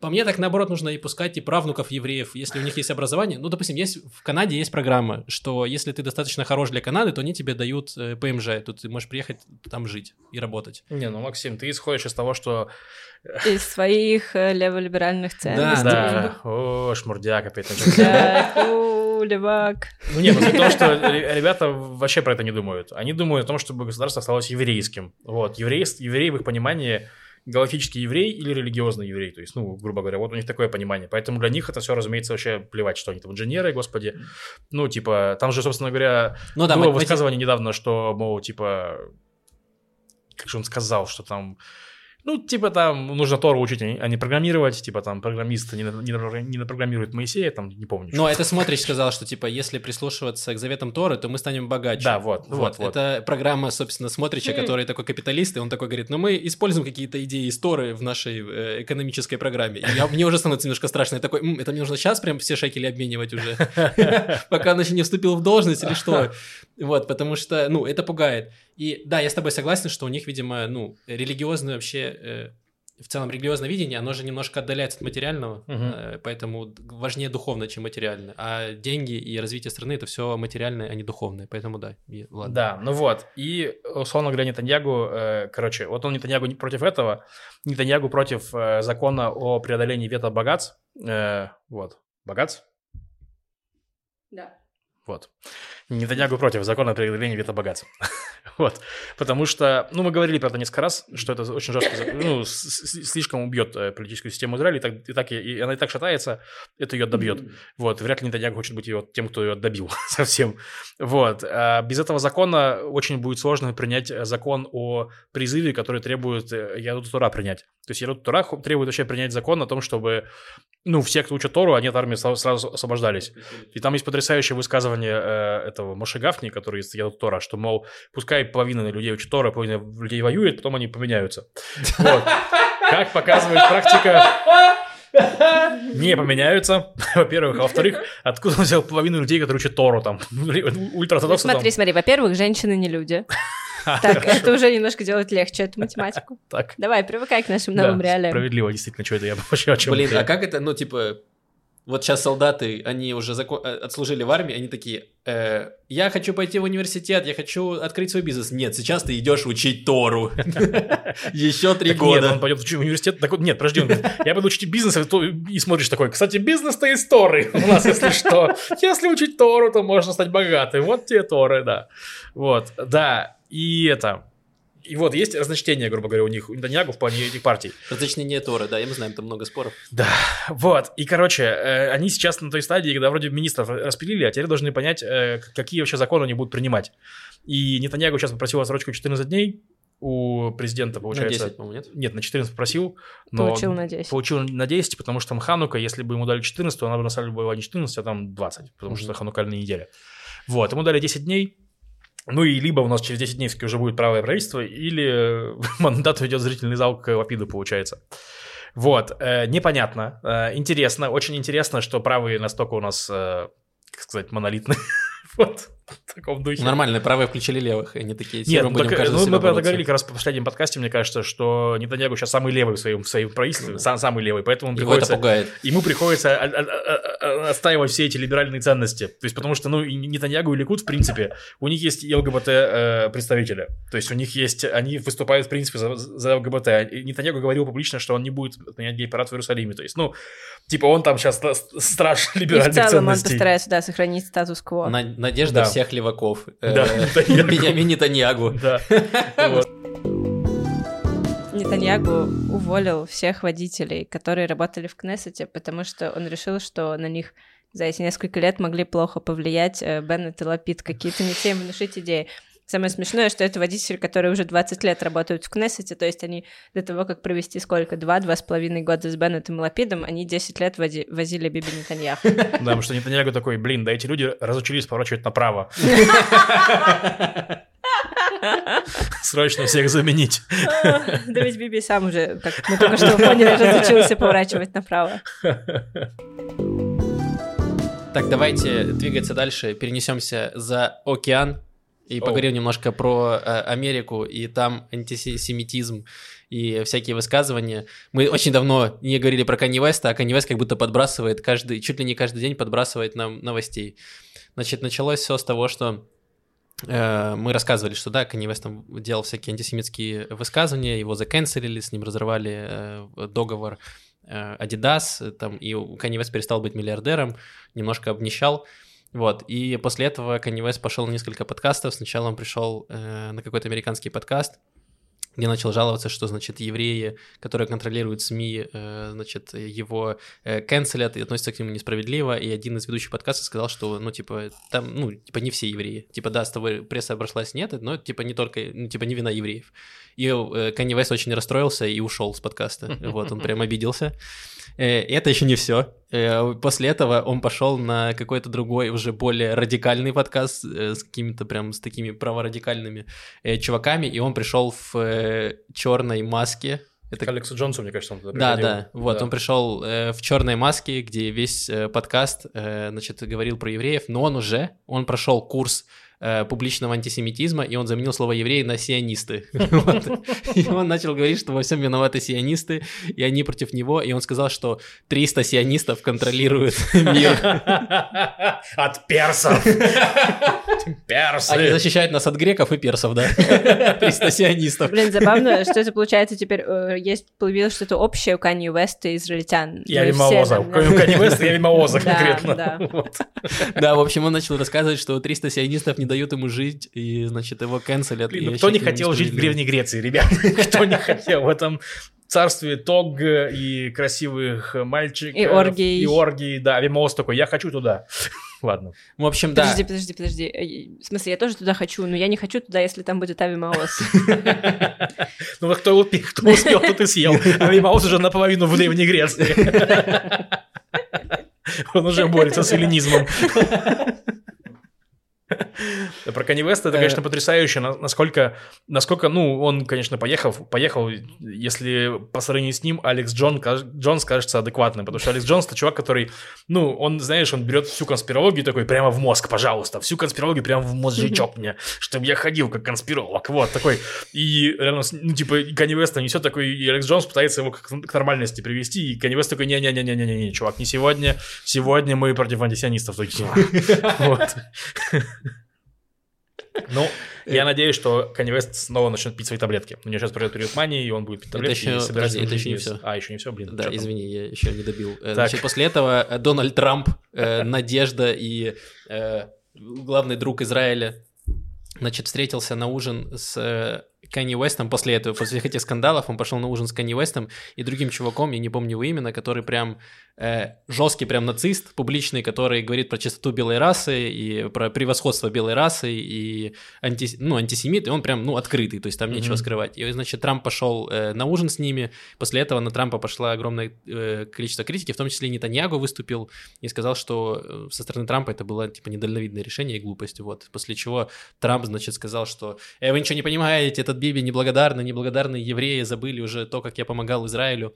По мне, так наоборот, нужно и пускать и правнуков евреев, если у них есть образование. Ну, допустим, есть в Канаде есть программа, что если ты достаточно хорош для Канады, то они тебе дают э, ПМЖ. Тут ты можешь приехать там жить и работать. Не, ну, Максим, ты исходишь из того, что... Из своих э, леволиберальных ценностей. Да, да. О, шмурдяк опять. Левак. Ну нет, ну то, что ребята вообще про это не думают. Они думают о том, чтобы государство осталось еврейским. Вот, еврей, еврей в их понимании галактический еврей или религиозный еврей. То есть, ну, грубо говоря, вот у них такое понимание. Поэтому для них это все, разумеется, вообще плевать, что они там инженеры, господи. Ну, типа, там же, собственно говоря, ну, да, было мы, высказывание мы... недавно, что, мол, типа, как же он сказал, что там ну, типа там нужно Тору учить, а не программировать, типа там программист не, не, не напрограммирует Моисея, там, не помню. Ну, это Смотрич сказал, что типа если прислушиваться к заветам Торы, то мы станем богаче. Да, вот, вот, вот. Это программа, собственно, Смотрича, который такой капиталист, и он такой говорит, ну мы используем какие-то идеи из Торы в нашей э, экономической программе. И я, мне уже становится немножко страшно. Я такой, это мне нужно сейчас прям все шекели обменивать уже, *laughs* пока он еще не вступил в должность или что. Вот, потому что, ну, это пугает. И да, я с тобой согласен, что у них, видимо, ну, религиозное вообще, э, в целом религиозное видение, оно же немножко отдаляется от материального, угу. э, поэтому важнее духовное, чем материальное. А деньги и развитие страны это все материальное, а не духовное. Поэтому да, и, ладно. Да, ну вот. И, условно говоря, Нетаньягу, э, короче, вот он Нетаньягу против этого, Нетаньягу против э, закона о преодолении вето богатств. Э, вот. Богатств? Да. Вот. Нетаньягу против закона о преодолении вето богатств. *laughs* вот. Потому что, ну, мы говорили про это несколько раз, что это очень жестко, ну, слишком убьет э, политическую систему Израиля, и, так, и, так, и она и так шатается, это ее добьет. Вот. Вряд ли Нетаньягу хочет быть ее, тем, кто ее добил *laughs* совсем. Вот. А без этого закона очень будет сложно принять закон о призыве, который требует э, Ядут Тура принять. То есть Ядут Тура требует вообще принять закон о том, чтобы ну, все, кто учат Тору, они от армии сразу освобождались. И там есть потрясающее высказывание э, этого Мошегафни, который из Ядут Тора, что, мол, пускай половина людей учат Тора, половина людей воюет, потом они поменяются. Вот. Как показывает практика, не поменяются, *laughs* во-первых. А во-вторых, откуда он взял половину людей, которые учат Тору там? *laughs* Ультраортодоксы Смотри, там. смотри, во-первых, женщины не люди. *laughs* Так, это уже немножко делает легче эту математику. Так. Давай, привыкай к нашим новым реалиям. Справедливо, действительно, что это я вообще о чем Блин, а как это, ну, типа, вот сейчас солдаты, они уже закон... Э, отслужили в армии, они такие, э, я хочу пойти в университет, я хочу открыть свой бизнес. Нет, сейчас ты идешь учить Тору. *laughs* Еще три года. Нет, он пойдет в университет. Так, нет, подожди, я буду учить бизнес, и смотришь такой, кстати, бизнес-то из Торы *laughs* у нас, если что. Если учить Тору, то можно стать богатым. Вот тебе Торы, да. Вот, да. И это, и вот есть разночтение, грубо говоря, у них, у Нетаньягу в плане этих партий. Разночтение Тора, да, и мы знаем, там много споров. Да, вот. И, короче, э, они сейчас на той стадии, когда вроде министров распилили, а теперь должны понять, э, какие вообще законы они будут принимать. И Нетаньягу сейчас попросил отсрочку 14 дней, у президента, получается... На 10, по-моему, нет? Нет, на 14 попросил, но... Получил на 10. Получил на 10, потому что там Ханука, если бы ему дали 14, то она бы на самом деле была не 14, а там 20, потому mm-hmm. что ханукальная неделя. Вот, ему дали 10 дней, ну и либо у нас через 10 дней уже будет правое правительство, или *laughs* мандат уйдет зрительный зал к Лапиду, получается. Вот, э, непонятно, э, интересно, очень интересно, что правые настолько у нас, э, как сказать, монолитны. *laughs* вот *laughs* в таком духе. Нормально, правые включили левых, и они такие, Нет, мы, будем так, ну, мы про это говорили как раз в последнем подкасте, мне кажется, что Нетаньягу сейчас самый левый в своем, в своем правительстве, ну, сам, самый левый, поэтому Его приходится, это пугает. ему приходится отстаивать все эти либеральные ценности. То есть, потому что, ну, и Нетаньягу и Ликут, в принципе, у них есть ЛГБТ э, представители. То есть, у них есть, они выступают, в принципе, за, за ЛГБТ. И Нетаньягу говорил публично, что он не будет отменять гей-парад в Иерусалиме. То есть, ну, типа, он там сейчас страж либеральных ценностей. И в целом ценностей. он постарается, да, сохранить статус-кво. Надежда да. Всех леваков. Э, да, Бенямин Нетаньягу. Да, *laughs* Нетаньягу уволил всех водителей, которые работали в Кнессете, потому что он решил, что на них за эти несколько лет могли плохо повлиять э, Беннет и Лапид, какие-то не всем внушить идеи. Самое смешное, что это водители, которые уже 20 лет работают в Кнессете, то есть они до того, как провести сколько, два-два с половиной года с Беннетом и Лапидом, они 10 лет вози- возили Биби Нетаньяху. *laughs* Да, потому что Нетаньягу такой, блин, да эти люди разучились поворачивать направо. *laughs* Срочно всех заменить. *laughs* Да ведь Биби сам уже, как мы только что поняли, разучился поворачивать направо. Так, давайте двигаться дальше, перенесемся за океан и Оу. поговорим немножко про э, Америку и там антисемитизм и всякие высказывания. Мы очень давно не говорили про Канни Веста, а Канни Вест как будто подбрасывает каждый, чуть ли не каждый день подбрасывает нам новостей. Значит, началось все с того, что э, мы рассказывали, что да, Канни Вест там делал всякие антисемитские высказывания, его заканцелили, с ним разрывали э, договор э, Adidas, там, и Канни Вест перестал быть миллиардером, немножко обнищал. Вот, и после этого Канни Вест пошел на несколько подкастов. Сначала он пришел э, на какой-то американский подкаст, где начал жаловаться, что, значит, евреи, которые контролируют СМИ, э, значит, его э, канцелят и относятся к нему несправедливо, и один из ведущих подкаста сказал, что, ну, типа, там, ну, типа, не все евреи. Типа, да, с тобой пресса обошлась, нет, но, типа, не только, ну, типа, не вина евреев. И э, Канни Вест очень расстроился и ушел с подкаста. *laughs* Вот, он прям обиделся. Э, это еще не все. После этого он пошел на какой-то другой, уже более радикальный подкаст э, с какими-то прям с такими праворадикальными э, чуваками, и он пришел в э, черной маске. Это к Алексу Джонсу, мне кажется, он туда Да, да. Вот, Да. он пришел э, в черной маске, где весь э, подкаст, э, значит, говорил про евреев, но он уже, он прошел курс э, публичного антисемитизма, и он заменил слово евреи на сионисты. *laughs* И он начал говорить, что во всем виноваты сионисты, и они против него, и он сказал, что 300 сионистов контролируют *laughs* мир. *laughs* От персов. Они Персы. защищают нас от греков и персов, да? *laughs* 300 сионистов. Блин, забавно, что это получается теперь, э, есть, появилось что-то общее у Канье Веста и израильтян. Я Мы все Вимаоза. Кроме Канни Веста, я Вимаоза *laughs* конкретно. *laughs* да. В общем, он начал рассказывать, что 300 сионистов не дают ему жить, и, значит, его канцелят. Ну кто не хотел жить в. Древней Греции, ребят? Кто не хотел в этом царстве Тог и красивых мальчиков. И оргий. И оргий, да. Вимаоз такой, я хочу туда. Ладно. В общем, да. Подожди, подожди, подожди. Э, В смысле, я тоже туда хочу, но я не хочу туда, если там будет Ави Маос. *laughs* Ну, кто, успе- кто успел, тот и съел. А Вимаоз уже наполовину в Древней Греции. *laughs* Он уже борется с эллинизмом. *laughs* *laughs* Про Канни Веста это, Э. конечно, потрясающе, на- насколько, насколько, ну, он, конечно, поехал, поехал, если по сравнению с ним Алекс Джон, Джонс кажется адекватным, потому что Алекс Джонс это чувак, который, ну, он, знаешь, он берет всю конспирологию такой прямо в мозг, пожалуйста, всю конспирологию прямо в мозжечок мне, чтобы я ходил как конспиролог, вот, такой, и рядом ну, типа, и Канни Веста несет такой, и Алекс Джонс пытается его к, нормальности привести, и Канни Вест такой, не-не-не-не-не-не, чувак, не сегодня, сегодня мы против антисионистов такие. *laughs* Вот. *laughs* Ну, я надеюсь, что Канни Вест снова начнет пить свои таблетки. У него сейчас придет период мании, и он будет пить Это таблетки еще- и собирать подожди, это еще не всё. А, еще не все, блин. Да, там? извини, я еще не добил. Э, Так. Значит, после этого э, Дональд Трамп, э, *laughs* Надежда и э, главный друг Израиля, значит, встретился на ужин с э, Канни Уэстом после этого, после всех этих скандалов, он пошел на ужин с Канни Уэстом и другим чуваком, я не помню его именно, который прям э, жесткий прям нацист, публичный, который говорит про чистоту белой расы и про превосходство белой расы и анти, ну, антисемит, и он прям, ну, открытый, то есть там нечего Мгм. скрывать. И, значит, Трамп пошел э, на ужин с ними, после этого на Трампа пошло огромное э, количество критики, в том числе Нетаньягу выступил и сказал, что э, со стороны Трампа это было, типа, недальновидное решение и глупость, вот. После чего Трамп, значит, сказал, что э, вы ничего не понимаете, этот Биби неблагодарный, неблагодарные евреи забыли уже то, как я помогал Израилю.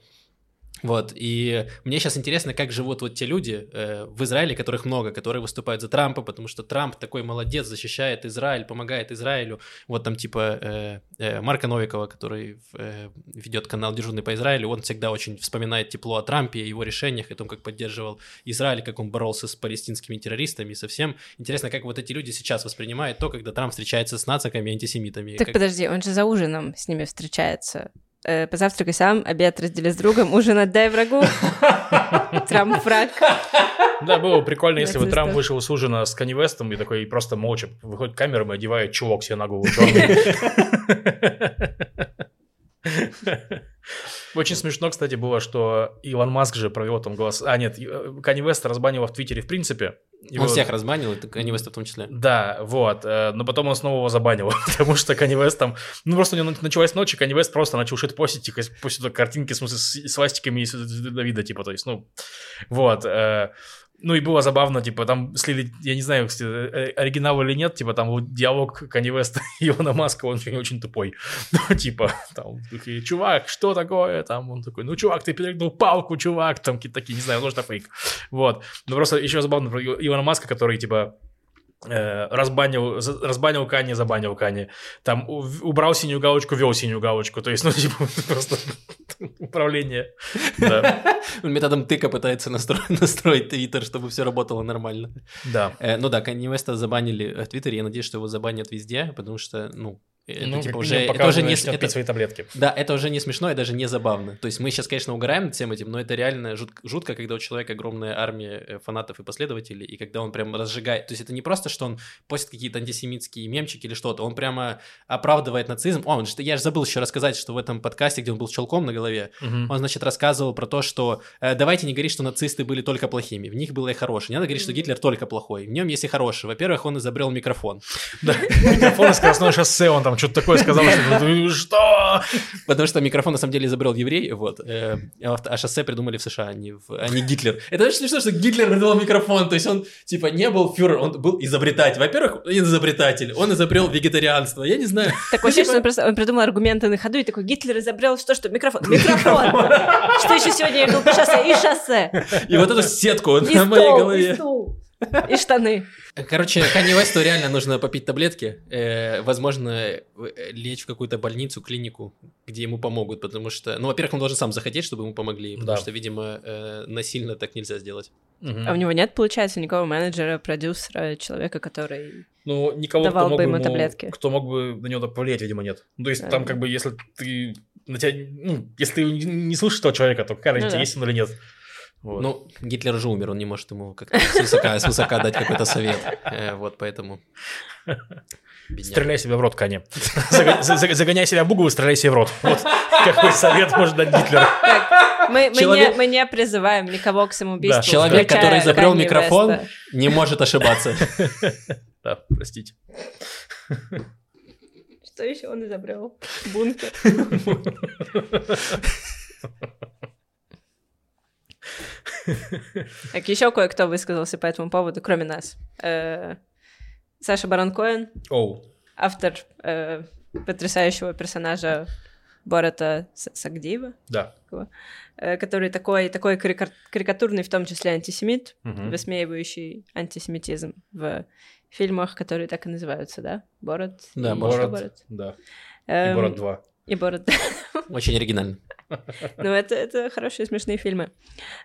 Вот, и мне сейчас интересно, как живут вот те люди э, в Израиле, которых много, которые выступают за Трампа, потому что Трамп такой молодец, защищает Израиль, помогает Израилю. Вот там типа э, э, Марка Новикова, который э, ведет канал «Дежурный по Израилю», он всегда очень вспоминает тепло о Трампе, о его решениях, о том, как поддерживал Израиль, как он боролся с палестинскими террористами и со всем. Интересно, как вот эти люди сейчас воспринимают то, когда Трамп встречается с нациками и антисемитами. Так Как- подожди, он же за ужином с ними встречается. Э, Позавтракай сам, обед раздели с другом, ужин отдай врагу. *laughs* Трамп враг. Да, было бы прикольно, если бы. Трамп вышел с ужина с Канни Вестом и такой просто молча выходит камерам и одевает чулок себе на голову черный. *laughs* Очень смешно, кстати, было, что Илон Маск же провел там голос... А, нет, э, Канни Вест разбанил в Твиттере в принципе. Его... Он всех разбанил, это Канни Веста в том числе. Да, вот. Э, но потом он снова его забанил, *laughs* потому что Канни Вест там... Ну, просто у него началась ночь, и Канни Вест просто начал шить постить, после картинки, в смысле, с свастиками из Давида, типа, то есть, ну... Вот. Э, ну и было забавно, типа, там слили, я не знаю, кстати, э, оригинал или нет, типа, там диалог Канни Веста *laughs* и Илона Маска, он очень, очень тупой. *laughs* Ну, типа, там, такие, чувак, что такое? Там он такой, ну, чувак, ты перегнул палку, чувак, там какие-то такие, не знаю, что фейк. Вот. Ну, просто еще забавно про Илона Маска, который, типа, Э, разбанил, разбанил Кани, забанил Кани. Там убрал синюю галочку, вел синюю галочку. То есть, ну, *laughs* типа, просто управление. Да. *laughs* Методом тыка пытается настроить, *laughs* настроить Твиттер, чтобы все работало нормально. Да. Э, ну да, Канни Веста забанили в Твиттере. Я надеюсь, что его забанят везде, потому что, ну, это, ну, типа, уже, это уже не это, свои таблетки. Да, это уже не смешно и даже не забавно. То есть мы сейчас, конечно, угораем над всем этим, но это реально жут, жутко, когда у человека огромная армия э, фанатов и последователей, и когда он прям разжигает. То есть это не просто, что он постит какие-то антисемитские мемчики или что-то, он прямо оправдывает нацизм. О, что я же забыл еще рассказать, что в этом подкасте, где он был с челком на голове, угу. он, значит, рассказывал про то, что э, давайте не говорить, что нацисты были только плохими, в них было и хорошее. Не надо говорить, что Гитлер только плохой, в нем есть и хорошее. Во-первых, он изобрел микрофон. Микрофон и скоростное шоссе, он там что-то такое сказал, что? Потому что микрофон на самом деле изобрел еврей, вот. Э, а шоссе придумали в США, а не, в, а не Гитлер. Это очень смешно, что Гитлер придумал микрофон, то есть он, типа, не был фюрер, он был изобретатель. Во-первых, он изобретатель, он изобрел вегетарианство, я не знаю. Такое ощущение, что он придумал аргументы на ходу, и такой, Гитлер изобрел что, что? Микрофон. *laughs* Микрофон! Что еще сегодня я говорил по шоссе? И шоссе. И вот эту сетку на моей голове. И штаны. Короче, Канни Весту реально нужно попить таблетки, э, возможно, э, лечь в какую-то больницу, клинику, где ему помогут, потому что, ну, во-первых, он должен сам захотеть, чтобы ему помогли, потому да. что, видимо, э, насильно так нельзя сделать. Угу. А у него нет, получается, никакого менеджера, продюсера, человека, который ну, никого, давал кто бы ему таблетки? Кто мог бы на него повлиять, видимо, нет. Ну, то есть, да. там, как бы, если ты на тебя, ну, если ты не слушаешь этого человека, то какая разница, ну, да. есть он или нет. Вот. Ну, Гитлер же умер, он не может ему как-то с высока, с высока дать какой-то совет. Э, вот поэтому... Бедняк. *laughs* Стреляй себя в рот, Кане. *laughs* Загоняй себя в и стреляй себе в рот. Вот какой совет может дать Гитлер. мы, мы, Человек... не, мы не призываем никого к самоубийству. Да. Человек, который изобрел микрофон, Веста. не может ошибаться. *laughs* Да, простите. Что еще он изобрел? Бункер. Так, еще кое-кто высказался по этому поводу, кроме нас. Э, Саша Барон Коэн, автор э, потрясающего персонажа Бората Сагдиева. Да. Э, который такой, такой карикатурный, в том числе антисемит, высмеивающий антисемитизм в фильмах, которые так и называются, да? Борот. Да, Борот. Борот. Да. И Борот 2. И Борот. *laughs* Очень оригинально. Ну, это, это хорошие, смешные фильмы.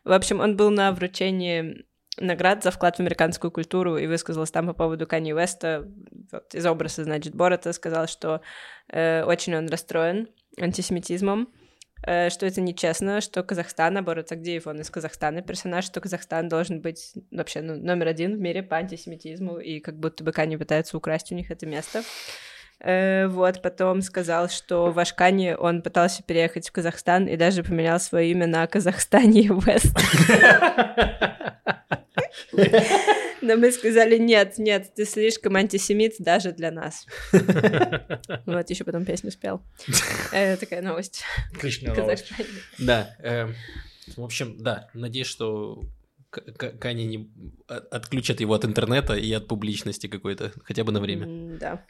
В общем, он был на вручении наград за вклад в американскую культуру и высказался там по поводу Канни Уэста, вот, из образа, значит, Борота, сказал, что э, очень он расстроен антисемитизмом, э, что это нечестно, что Казахстан, а Борот Агдеев, он из Казахстана персонаж, что Казахстан должен быть вообще ну, номер один в мире по антисемитизму, и как будто бы Канни пытается украсть у них это место. Э, вот, потом сказал, что в Ашкане он пытался переехать в Казахстан и даже поменял свое имя на Казахстане Вест. Но мы сказали, нет, нет, ты слишком антисемит даже для нас. Вот, еще потом песню спел. Э, такая новость. Отличная новость. Да, эм, в общем, да, надеюсь, что Кани не отключат его от интернета и от публичности какой-то, хотя бы на время. Да.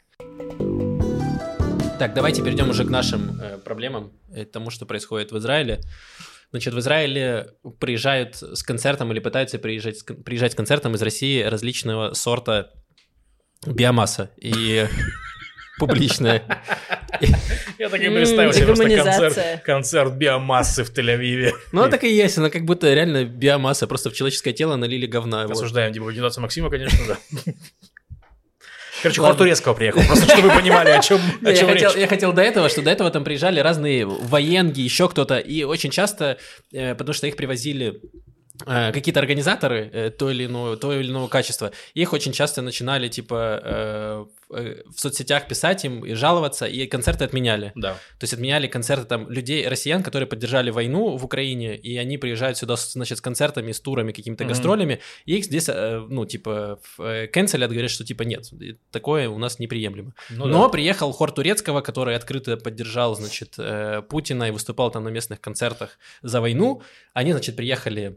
Так, давайте перейдем уже к нашим э, проблемам, э, тому, что происходит в Израиле. Значит, в Израиле приезжают с концертом или пытаются приезжать, приезжать с концертом из России различного сорта биомасса и публичная. Я так и представил себе просто концерт, концерт биомассы в Тель-Авиве. Ну, так и есть, она как будто реально биомасса, просто в человеческое тело налили говна. Осуждаем дебагинацию Максима, конечно, да. Короче, хор турецкого приехал, просто чтобы вы понимали, о *laughs* чем, о чем я, речь. Хотел, я хотел до этого, что до этого там приезжали разные военги, еще кто-то, и очень часто, э, потому что их привозили какие-то организаторы э, то или иного, то или иного качества, их очень часто начинали, типа, э, в, э, соцсетях писать им и жаловаться, и концерты отменяли. Да. То есть отменяли концерты там людей, россиян, которые поддержали войну в Украине, и они приезжают сюда, значит, с концертами, с турами, какими-то Мгм. гастролями, и их здесь, э, ну, типа, э, канцелят, говорят, что, типа, нет, такое у нас неприемлемо. Ну Но да. приехал хор турецкого, который открыто поддержал, значит, э, Путина и выступал там на местных концертах за войну. Они, значит, приехали э,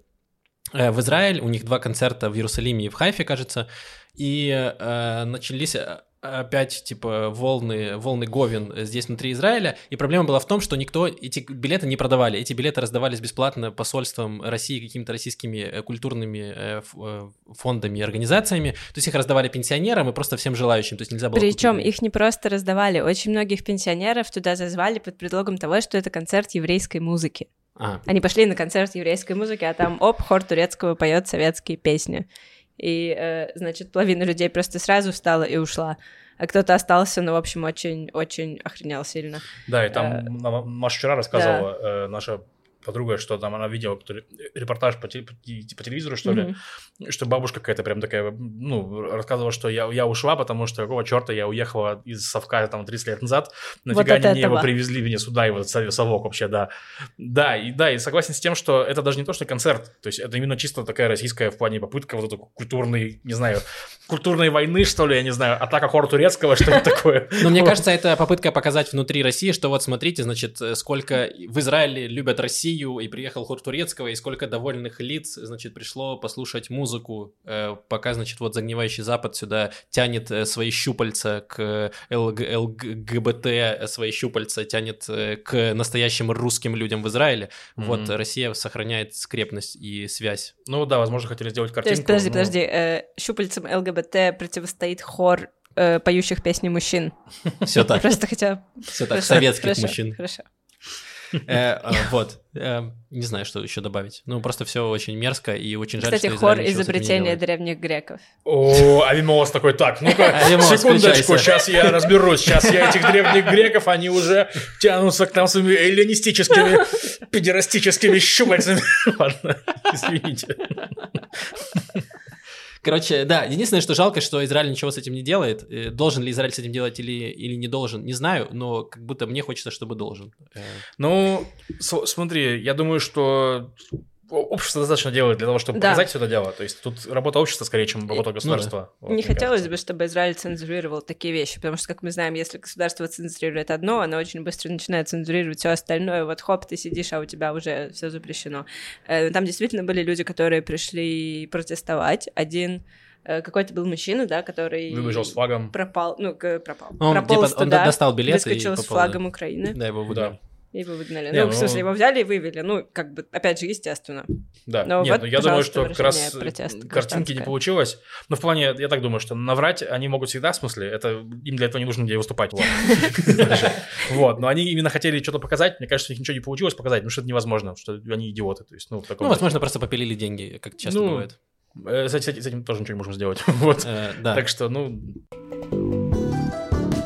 в Израиль, у них два концерта в Иерусалиме и в Хайфе, кажется, и э, начались э, опять, типа, волны, волны Говен здесь внутри Израиля, и проблема была в том, что никто эти билеты не продавали, эти билеты раздавались бесплатно посольством России какими-то российскими э, культурными э, э, фондами и организациями, то есть их раздавали пенсионерам и просто всем желающим, то есть нельзя было... Причем купить. их не просто раздавали, очень многих пенсионеров туда зазвали под предлогом того, что это концерт еврейской музыки. А, Они пошли на концерт еврейской музыки, а там, оп, хор турецкого поет советские песни. И, э, значит, половина людей просто сразу встала и ушла. А кто-то остался, ну, в общем, очень-очень охренел сильно. Да, и там Э, нам- Маша вчера рассказывала, э, наша подруга, что там она видела какой-то репортаж по, те- по те- по телевизору, что ли, Мгм. что бабушка какая-то прям такая, ну, рассказывала, что я, я ушла, потому что какого черта я уехала из совка там 30 лет назад, нафига от они мне его привезли мне сюда, вот сов- совок вообще, да. Да, и да, и согласен с тем, что это даже не то, что концерт, то есть это именно чисто такая российская в плане попытка вот этой культурной, не знаю, культурной войны, что ли, я не знаю, атака хора турецкого, что-то *laughs* такое. Ну, мне кажется, это попытка показать внутри России, что вот смотрите, значит, э, сколько в Израиле любят Россию, и приехал хор турецкого, и сколько довольных лиц, значит, пришло послушать музыку, э, пока, значит, вот загнивающий Запад сюда тянет э, свои щупальца к ЛГ, ЛГБТ, э, свои щупальца тянет э, к настоящим русским людям в Израиле. Вот Мгм. Россия сохраняет скрепность и связь. Ну да, возможно, хотели сделать То картинку. есть, подожди, но- подожди, э, щупальцам ЛГБТ противостоит хор э, поющих песни мужчин. Все так, Просто хотя... все так, советских мужчин. Хорошо. Э, э, *laughs* Вот. Э, Не знаю, что еще добавить. Ну, просто все очень мерзко и очень жаль, Кстати, что хор изобретения древних греков. О, Авимоос такой, так, ну-ка, *laughs* секундочку, сейчас я разберусь, сейчас я этих древних греков, они уже тянутся к нам своими эллинистическими, *laughs* педерастическими щупальцами. Ладно, извините. Короче, да, единственное, что жалко, что Израиль ничего с этим не делает. Э, Должен ли Израиль с этим делать или, или не должен, не знаю, но как будто мне хочется, чтобы должен. Ну, смотри, я думаю, что общество достаточно делает для того, чтобы Да. показать все это дело. То есть тут работа общества скорее, чем работа да. государства. Вот, Не хотелось кажется. бы, чтобы Израиль цензурировал такие вещи, потому что, как мы знаем, если государство цензурирует одно, оно очень быстро начинает цензурировать все остальное. Вот хоп, ты сидишь, а у тебя уже все запрещено. Э, Там действительно были люди, которые пришли протестовать. Один э, какой-то был мужчина, да, который Выбежал с флагом. пропал, ну, пропал, Он, прополз типа, он туда, достал билет и выскочил с попал, флагом Украины, Да, его выгнали. и его выгнали. Не, ну, в ну- смысле, его взяли и вывели. Ну, как бы, опять же, естественно. Да, Ну, нет, вот, ну, я думаю, что как раз картинки не получилось. Но в плане, я так думаю, что наврать они могут всегда, в смысле, это им для этого не нужно где выступать. *laughs* Вот. Но они именно хотели что-то показать, мне кажется, у них ничего не получилось показать, ну что это невозможно, что они идиоты, то есть, ну, в Ну, возможно, просто попилили деньги, как часто Ну, бывает. Э, С этим, тоже ничего не можем сделать. *laughs* Вот. Э, Да, Так что, ну,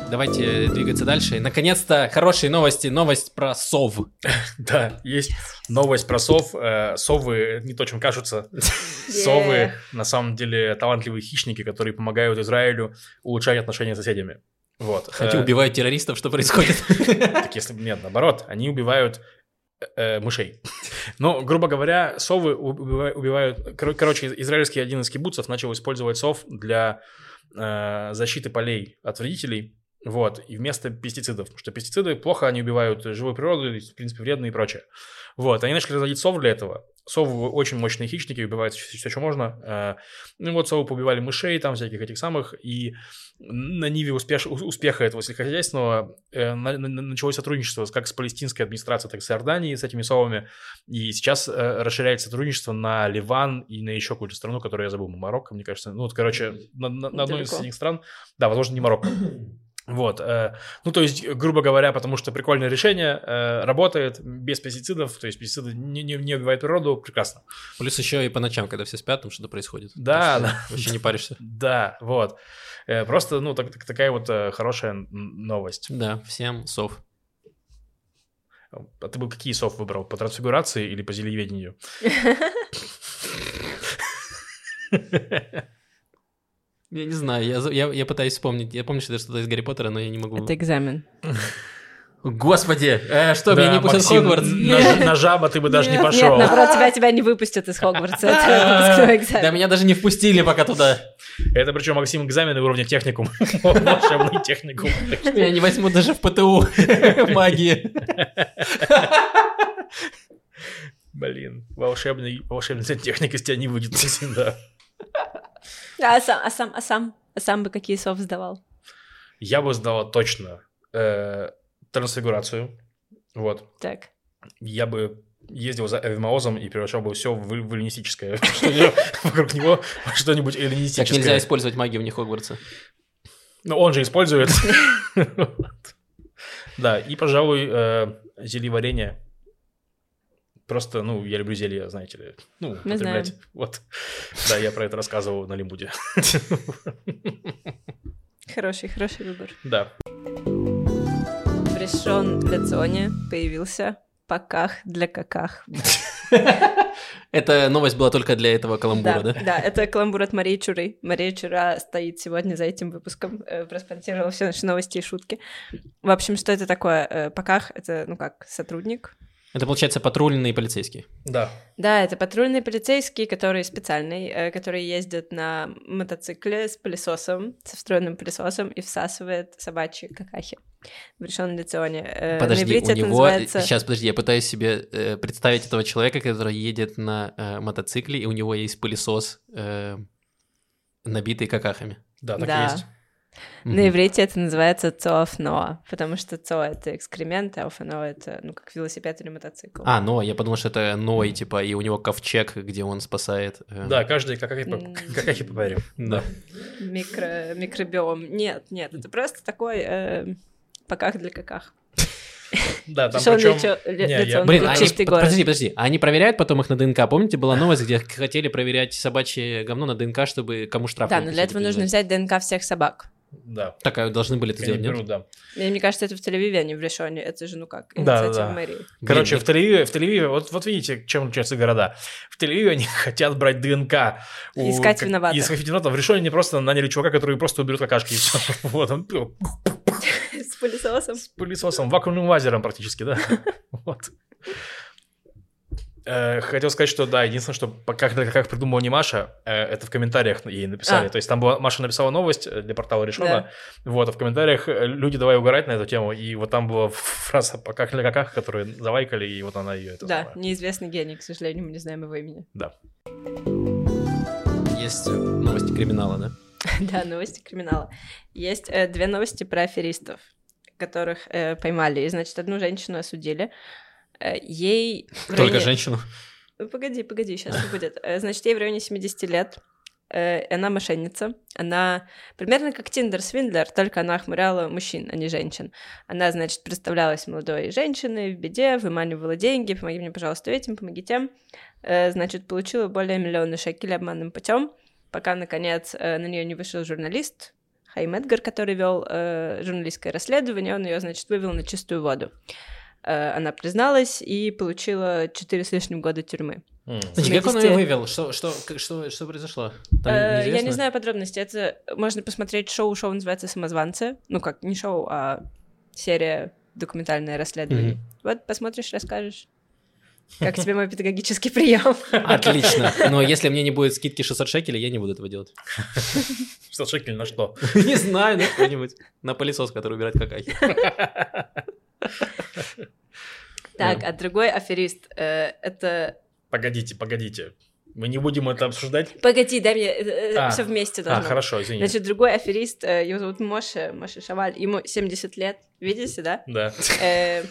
давайте двигаться дальше. Наконец-то, хорошие новости. Новость про сов. *laughs* да, есть новость про сов. Э, Совы не то, чем кажутся. *laughs* Совы, на самом деле, талантливые хищники, которые помогают Израилю улучшать отношения с соседями. Вот. Хотя Э, убивают террористов, что происходит? *laughs* Так если нет, наоборот, они убивают э, мышей. Но, грубо говоря, совы убива- убивают... кор- Короче, израильский один из кибуцев начал использовать сов для э, защиты полей от вредителей. Вот, и вместо пестицидов, потому что пестициды плохо, они убивают живую природу, в принципе, вредно и прочее. Вот, они начали разводить сов для этого. Совы очень мощные хищники, убивают все, что можно. Э, Ну вот, совы поубивали мышей, там всяких этих самых, и на ниве успеш- успеха этого сельскохозяйственного э, на- на- началось сотрудничество как с палестинской администрацией, так и с Иорданией, с этими совами. И сейчас э, расширяется сотрудничество на Ливан и на еще какую-то страну, которую я забыл, Марокко, мне кажется. Ну, вот, короче, на, на- на одной из этих стран. Да, возможно, не Марокко. *coughs* Вот, э, ну, то есть, грубо говоря, потому что прикольное решение, э, работает без пестицидов, то есть пестициды не, не, не убивают природу, прекрасно. Плюс еще и по ночам, когда все спят, там что-то происходит. Да, что да. Вообще не паришься. *laughs* Да, вот. Э, просто, ну, так- так- такая вот э, хорошая новость. Да, всем сов. А ты бы какие сов выбрал? По трансфигурации или по зельеведению? *laughs* *laughs* Я не знаю, я, я, я пытаюсь вспомнить. Я помню, что это что-то из Гарри Поттера, но я не могу. Это экзамен. Господи, э, что, меня Да, не пустят в Хогвартс? На, на жаба ты бы даже не Нет, пошел. Нет, наоборот, тебя, тебя не выпустят из Хогвартса. *laughs* Да меня даже не впустили пока туда. Это причем Максим экзамены уровня *laughs* техникум. Волшебный техникум. Меня не возьмут даже в ПТУ *laughs* магии. Блин, волшебный, волшебный техник из тебя не выйдет. Да. А сам, а сам, а сам, а сам бы какие сов сдавал? Я бы сдала точно э, трансфигурацию. Вот. Так. Я бы ездил за Эвмаозом и превращал бы все в, в эллинистическое. *laughs* Вокруг него что-нибудь Так нельзя эллинистическое. использовать магию вне Хогвартса. Но он же использует. *laughs* Да, и, пожалуй, э, зелье варенье. Просто, ну, я люблю зелья, знаете ли. Ну, Мы знаем. Вот. Да, я про это рассказывал на Лимуде. Хороший, хороший выбор. Да. В Решон появился поках для каках. Эта новость была только для этого каламбура, да? да, это каламбур от Марии Чуры. Мария Чура стоит сегодня за этим выпуском, э, проспонсировала все наши новости и шутки. В общем, что это такое? Э, Поках — это, ну как, сотрудник, Это, получается, патрульные полицейские. Да. Да, это патрульные полицейские, которые специальные, э, которые ездят на мотоцикле с пылесосом, со встроенным пылесосом и всасывает собачьи какахи в решенном лицеоне. Э, на Подожди, иврите у него... называется... Сейчас, подожди, я пытаюсь себе э, представить этого человека, который едет на э, мотоцикле, и у него есть пылесос, э, набитый какахами. Да, так Да. и есть. Мгм. На иврите это называется цоофноа, потому что цо — это экскремент, а офноа — это, ну, как велосипед или мотоцикл. А, но я подумал, что это Ной, типа, и у него ковчег, где он спасает. э, Да, каждый как как М. как по паре. да. Микро... Микробиом. Нет, нет, это просто такой э, поках для каках. Да, там причем... лечо- ле- Не, я- лицо, Блин, ну, а они, чистый город. подожди, подожди, а они проверяют потом их на ДНК? Помните, была новость, где хотели проверять собачье говно на ДНК, чтобы кому штраф Да, но для этого нужно взять ДНК всех собак. Да. Так, а должны были это Они сделать, нет? да. И мне кажется, это в Тель-Авиве, а не в Решоне. Это же, ну как, Да, инициатива да, да. мэрии. Короче, в Тель-Авиве, в Тель-Авиве вот, вот видите, чем отличаются города. В Тель-Авиве они *laughs* хотят брать ДНК. у- Искать как- виноватых. Искать виноватых. В решении они просто наняли чувака, который просто уберет какашки и все. *laughs* Вот он *laughs* С пылесосом. с пылесосом, вакуумным лазером практически, да. Вот. Э, Хотел сказать, что да, единственное, что как, как придумала не Маша, э, это в комментариях ей написали. А. То есть там была, Маша написала новость э, для портала Решона, вот, а в комментариях люди давай угорать на эту тему, и вот там была фраза по как для каках, которые завайкали, и вот она ее это Да, самое. неизвестный гений, к сожалению, мы не знаем его имени. Да. Есть новости криминала, да? *laughs* Да, новости криминала. Есть э, две новости про аферистов, которых э, поймали. И, значит, одну женщину осудили. Э, ей... Только районе- женщину. Ну, Погоди, погоди, сейчас все будет. Э, Значит, ей в районе 70 лет. э, Она мошенница. Она примерно как Тиндер Свиндлер, только она охмуряла мужчин, а не женщин. Она, значит, представлялась молодой женщиной в беде, выманивала деньги, помоги мне, пожалуйста, этим, помоги тем. Э, Значит, получила более миллиона шекелей обманным путем, пока, наконец, э, на нее не вышел журналист Хайм Эдгар, который вел э, журналистское расследование, он ее, значит, вывел на чистую воду. Э, Она призналась и получила 4 с лишним года тюрьмы. Подожди, как он ее 70. вывел? Что, что, что, что произошло? Там Э, Я не знаю подробностей. Это можно посмотреть шоу. Шоу называется «Самозванцы». Ну как, не шоу, а серия документальное расследование. Вот посмотришь, расскажешь. Как тебе мой педагогический прием? Отлично. *laughs* Но если мне не будет скидки 600 шекелей, я не буду этого делать. *laughs* 600 шекелей на что? *laughs* Не знаю, на что-нибудь. На пылесос, который убирает какахи. Так, а другой аферист. э, Это... Погодите, погодите. Мы не будем это обсуждать? Погоди, дай мне... А. Все вместе А, должно. быть. хорошо, извини. Значит, другой аферист, э, его зовут Моше, Моше Шаваль, ему 70 лет, видите, да? Да. Э,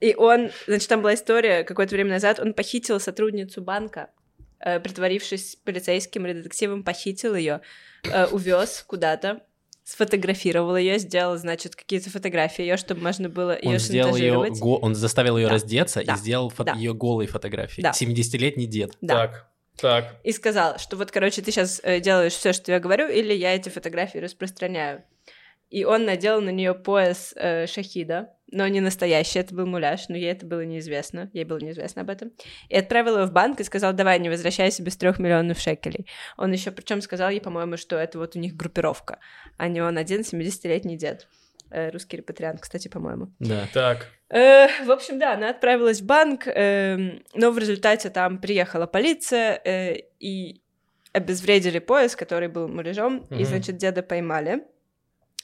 И он, значит, там была история, какое-то время назад он похитил сотрудницу банка, э, притворившись полицейским или детективом, похитил ее, увез куда-то, сфотографировал ее, сделал, значит, какие-то фотографии ее, чтобы можно было ее Он сделал ее, шантажировать. он заставил ее Да. раздеться Да. и сделал Да. ее голой фотографии. Да. 70-летний дед. Да. Так, так. И сказал, что вот, короче, ты сейчас делаешь все, что я говорю, или я эти фотографии распространяю. И он надел на нее пояс э, шахида, но не настоящий, это был муляж, но ей это было неизвестно, ей было неизвестно об этом. И отправил его в банк и сказал, давай, не возвращайся без трех миллионов шекелей. Он еще причем сказал ей, по-моему, что это вот у них группировка, а не он один 70-летний дед. Э, русский репатриант, кстати, по-моему. Да. Так. Э, в общем, да, она отправилась в банк, э, но в результате там приехала полиция э, и обезвредили пояс, который был муляжом, и, Мгм. значит, деда поймали,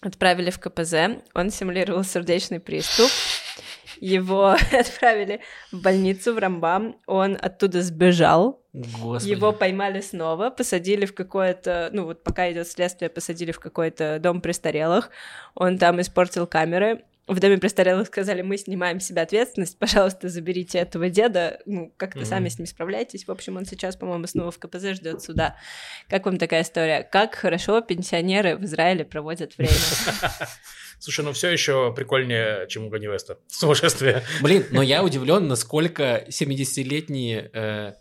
отправили в КПЗ, он симулировал сердечный приступ, его *laughs* отправили в больницу в Рамбам, он оттуда сбежал, Господи. его поймали снова, посадили в какое-то, ну вот пока идет следствие, посадили в какой-то дом престарелых, он там испортил камеры, в доме престарелых сказали, мы снимаем с себя ответственность, пожалуйста, заберите этого деда, ну, как-то Мгм. сами с ним справляйтесь. В общем, он сейчас, по-моему, снова в КПЗ ждет суда. Как вам такая история? Как хорошо пенсионеры в Израиле проводят время? *laughs* Слушай, ну все еще прикольнее, чем у Ганни Веста. Сумасшествие. Блин, но я удивлен, насколько 70-летние э,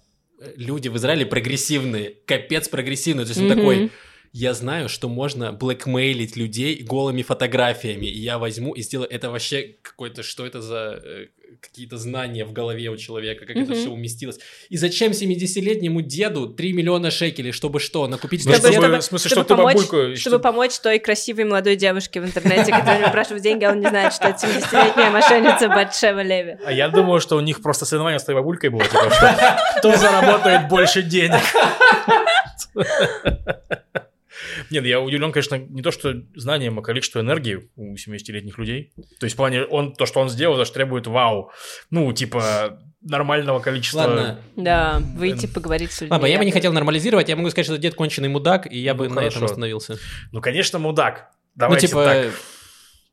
люди в Израиле прогрессивные. Капец прогрессивные. То есть он такой, я знаю, что можно блэкмейлить людей голыми фотографиями, и я возьму и сделаю это вообще какой-то, что это за э, какие-то знания в голове у человека, как это Мгм. все уместилось. И зачем 70-летнему деду 3 миллиона шекелей, чтобы что, накупить Чтобы, чтобы- чтобы, в смысле, чтобы чтобы ты помочь, бабульку- чтобы чтобы- помочь той красивой молодой девушке в интернете, которая спрашивает деньги, а он не знает, что это 70-летняя мошенница Батшева Леви. А я думаю, что у них просто соревнование с твоей бабулькой было, типа, что кто заработает больше денег. *laughs* Нет, я удивлен, конечно, не то, что знанием, а количество энергии у 70-летних людей. То есть, в плане, он, то, что он сделал, даже требует вау. Ну, типа, нормального количества... Ладно, Да, выйти поговорить с людьми. Ладно, я бы не хотел нормализировать, я могу сказать, что дед конченый мудак, и я бы Ну, на этом хорошо. остановился. Ну, конечно, мудак. Ну, Давайте типа, так.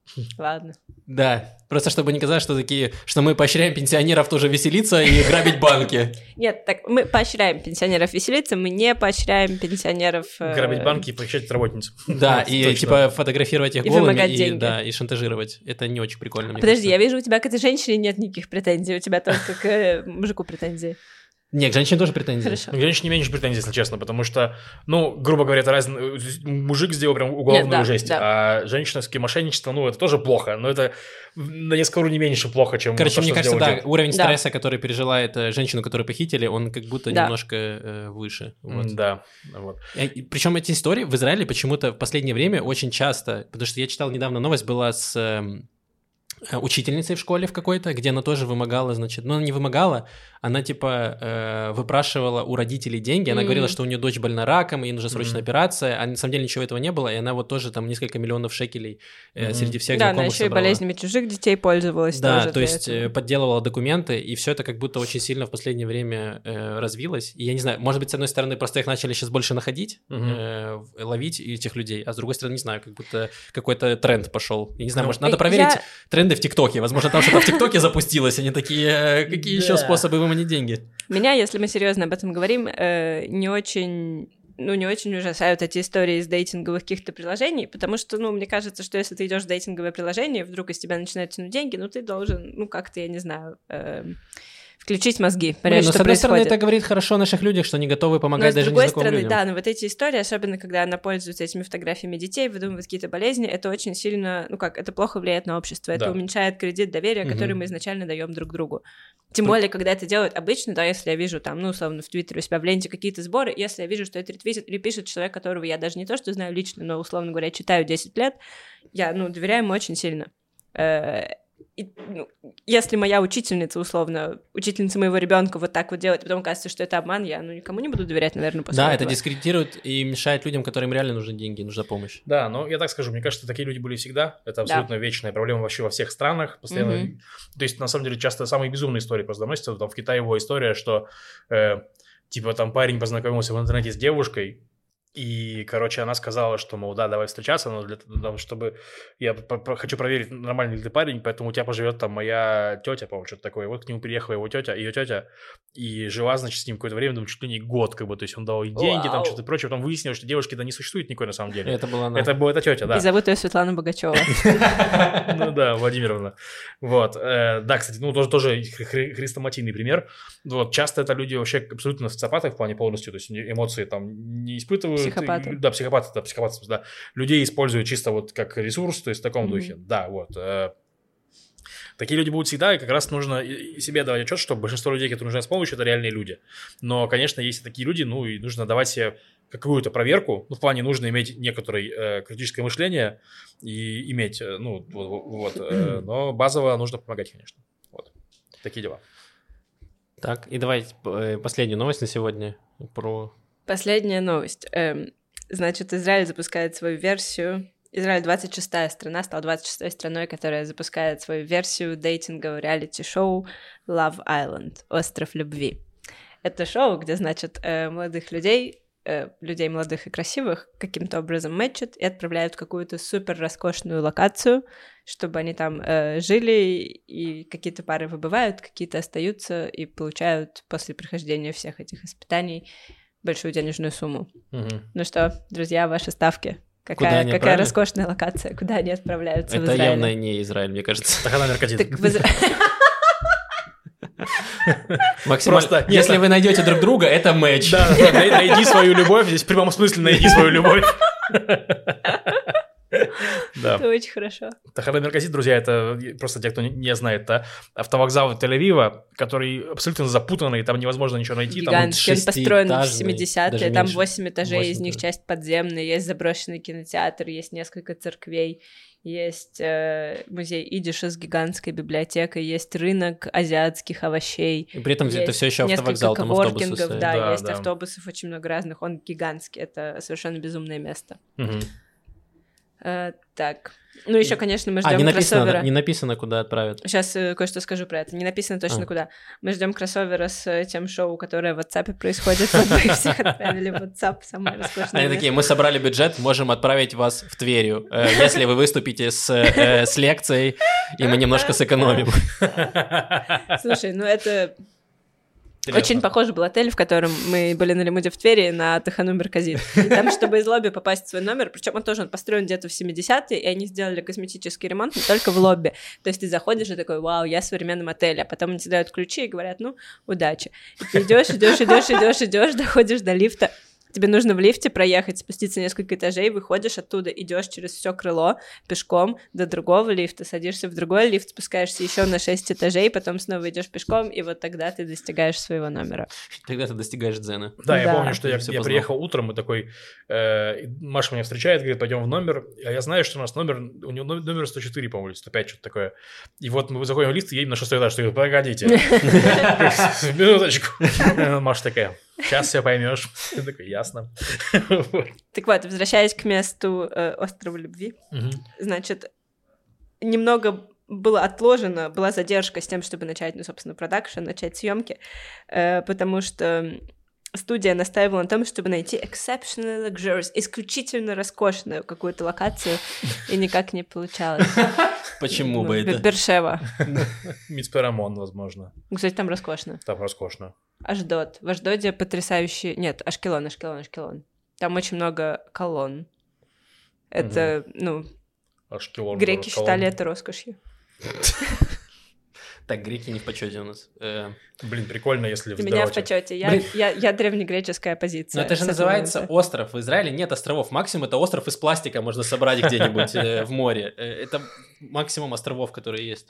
*laughs* Ладно. да, просто чтобы не казалось, что такие, что мы поощряем пенсионеров тоже веселиться и грабить банки. Нет, так мы поощряем пенсионеров веселиться, мы не поощряем пенсионеров... э, Грабить банки и похищать работниц. *laughs* Да, *laughs* и типа фотографировать их И голыми вымогать и, деньги. да, и шантажировать. Это не очень прикольно. Подожди, я вижу, у тебя к этой женщине нет никаких претензий, у тебя только к э, мужику претензии. Не, к женщине тоже претензии. Хорошо. Ну, Конечно, не меньше претензий, если честно, потому что, ну, грубо говоря, это разный... Мужик сделал прям уголовную Нет, да, жесть, да. а женщинское мошенничество, ну, это тоже плохо, но это на несколько уровней меньше плохо, чем Короче, то, мне что кажется, да, дед. уровень Да. стресса, который пережила эта женщина, которую похитили, он как будто Да. немножко э, выше. Вот. Да, вот. Причем эти истории в Израиле почему-то в последнее время очень часто, потому что я читал недавно новость была с эм, э, учительницей в школе в какой-то, где она тоже вымогала, значит, ну она не вымогала, она типа э, выпрашивала у родителей деньги, она Мгм. говорила, что у нее дочь больна раком, ей нужна срочная Мгм. операция, а на самом деле ничего этого не было, и она вот тоже там несколько миллионов шекелей э, Мгм. среди всех Да, она знакомых еще и собрала. болезнями чужих детей пользовалась. Да, тоже то для есть этого. э, подделывала документы, и все это как будто очень сильно в последнее время э, развилось. И я не знаю, может быть, с одной стороны, просто их начали сейчас больше находить, Мгм. э, ловить этих людей, а с другой стороны, не знаю, как будто какой-то тренд пошел. Я не знаю, Ну, может, надо э, проверить я- тренды в ТикТоке. Возможно, там что-то в ТикТоке запустилось, они такие, э, какие еще Да. Способы выманить деньги? Меня, если мы серьезно об этом говорим, э, не очень ну, не очень ужасают эти истории из дейтинговых каких-то приложений, потому что, ну, мне кажется, что если ты идешь в дейтинговое приложение, вдруг из тебя начинают тянуть деньги, ну, ты должен, ну, как-то, я не знаю, эм, включить мозги, Блин, понять, но что с одной стороны, происходит. это говорит хорошо о наших людях, что они готовы Но помогать с даже другой незнакомым стороны, людям. да, но вот эти истории, особенно когда она пользуется этими фотографиями детей, выдумывает какие-то болезни, это очень сильно, ну как, это плохо влияет на общество, это Да. уменьшает кредит доверия, который Мгм. мы изначально даем друг другу. Тем более, когда это делают обычно, да, если я вижу там, ну, условно, в Твиттере у себя в ленте какие-то сборы, если я вижу, что это ретвитит или пишет человек, которого я даже не то, что знаю лично, но, условно говоря, читаю 10 лет, я, ну, доверяю ему очень сильно. И, ну, если моя учительница, условно, учительница моего ребенка вот так вот делает, и потом кажется, что это обман, я ну, никому не буду доверять, наверное, после Да, это этого. дискредитирует и мешает людям, которым реально нужны деньги, нужна помощь. Да, но я так скажу, мне кажется, такие люди были всегда. Это абсолютно вечная проблема вообще во всех странах. Постоянно. Мгм. То есть, на самом деле, часто самые безумные истории просто доносятся. Там в Китае его история, что э, типа там парень познакомился в интернете с девушкой, и, короче, она сказала, что, мол, да, давай встречаться, но для того, чтобы я хочу проверить, нормальный ли ты парень, поэтому у тебя поживет там моя тетя, по-моему, что-то такое. Вот к нему приехала его тетя, ее тетя, и жила, значит, с ним какое-то время, думаю, чуть ли не год, как бы, то есть он дал ей деньги, там Вау. что-то прочее, потом выяснилось, что девушки-то не существует никакой на самом деле. Это была она. Это была эта тетя, да. И зовут ее Светлана Богачева. *laughs* Ну да, Владимировна. Вот. э, Да, кстати, ну тоже, тоже хрестоматийный пример. Вот. Часто это люди вообще абсолютно социопаты в плане полностью, то есть эмоции там не испытывают. Психопаты. И- Да, психопаты, да, психопаты, да. Людей используют чисто вот как ресурс, то есть в таком Мгм. духе. Да, вот. э. Такие люди будут всегда, и как раз нужно и себе давать отчет, что большинство людей, которые нуждаются в помощи, это реальные люди. Но, конечно, есть такие люди, ну, и нужно давать себе какую-то проверку, ну, в плане нужно иметь некоторое э, критическое мышление и иметь, э, ну, вот, вот э, *clears throat* но базово нужно помогать, конечно. Вот, такие дела. Так, и давайте э, последнюю новость на сегодня про... Последняя новость. Эм, значит, Израиль запускает свою версию Израиль 26-я страна, стала 26-й страной, которая запускает свою версию дейтингового реалити-шоу Love Island, Остров любви. Это шоу, где, значит, э, молодых людей, э, людей молодых и красивых каким-то образом мэтчат и отправляют в какую-то супер роскошную локацию, чтобы они там э, жили, и какие-то пары выбывают, какие-то остаются и получают после прохождения всех этих испытаний большую денежную сумму. Мгм. Ну что, друзья, ваши ставки? Какая, какая отправили? роскошная локация, куда они отправляются в Это Израиле? явно не Израиль, мне кажется. Так она Изра- *laughs* Максимально... Просто- Если нет, вы найдете друг друга, это матч. Да, да, най- найди свою любовь, здесь в прямом смысле найди свою любовь. *laughs* Да. Это очень хорошо. Тахара Мерказит, друзья, это просто те, кто не- знает, это автовокзал Тель-Авива, который абсолютно запутанный, там невозможно ничего найти. Гигантский, он построен в шестиэтажный, 70-е, даже там меньше. 8 этажей, из них да. часть подземная, есть заброшенный кинотеатр, есть несколько церквей, есть э, музей идиша с гигантской библиотекой, есть рынок азиатских овощей. И при этом это есть все еще автовокзал, там автобусы стоят. да, Да, есть да. автобусов очень много разных, он гигантский, это совершенно безумное место. Мгм. Э, так, ну еще, конечно, мы А, ждем не написано, кроссовера. не написано, куда отправят. Сейчас э, кое-что скажу про это. Не написано точно А. куда. Мы ждем кроссовера с э, тем шоу, которое в WhatsApp происходит. Вот мы всех отправили в WhatsApp, самое роскошное Они такие, мы собрали бюджет, можем отправить вас в Тверью, если вы выступите с, с лекцией, и мы немножко сэкономим. Слушай, ну это. Очень похоже был отель, в котором мы были на Лимуде в Твери на Тахану Мерказит. Там, чтобы из лобби попасть в свой номер, причем он тоже он построен где-то в 70-е, и они сделали косметический ремонт, но только в лобби. То есть ты заходишь и такой, вау, я в современном отеле, а потом они тебе дают ключи и говорят, ну, удачи. И ты идешь, идешь, идешь, идешь, идешь, доходишь до лифта, Тебе нужно в лифте проехать, спуститься несколько этажей, выходишь оттуда, идешь через все крыло пешком до другого лифта, садишься в другой лифт, спускаешься еще на 6 этажей, потом снова идешь пешком, и вот тогда ты достигаешь своего номера. Тогда ты достигаешь дзена. Да, я Да. помню, что я, я познал. приехал утром и такой, э, Маша меня встречает, говорит, пойдем в номер. А я знаю, что у нас номер, у него номер- номер 104, по-моему, или 105, что-то такое. И вот мы заходим в лифт и едем на шестой этаж. Что погодите. *laughs* *laughs* Минуточку. Маша такая, сейчас все поймешь. *laughs* Я такой, ясно. *laughs* Так вот, возвращаясь к месту э, острова любви, Мгм. значит, немного было отложено, была задержка с тем, чтобы начать, ну, собственно, продакшн, начать съемки, э, потому что студия настаивала на том, чтобы найти exceptional luxurious, исключительно роскошную какую-то локацию, и никак не получалось. *laughs* Почему Ну, бы Бе- это? Бершева. Мицперамон, возможно. Кстати, там роскошно. Там роскошно. Аждот. В Аждоде потрясающий... Нет, Ашкелон, Ашкелон, Ашкелон. Там очень много колонн. Это, ну, Ашкелон. греки Колон. считали это роскошью. *laughs* Так, греки не в почете у нас. Э, Блин, прикольно, если Ты меня в почете. Я, Блин. я, я древнегреческая позиция. Но это же называется остров. В Израиле нет островов. Максимум это остров из пластика можно собрать где-нибудь э, в море. Э, Это максимум островов, которые есть.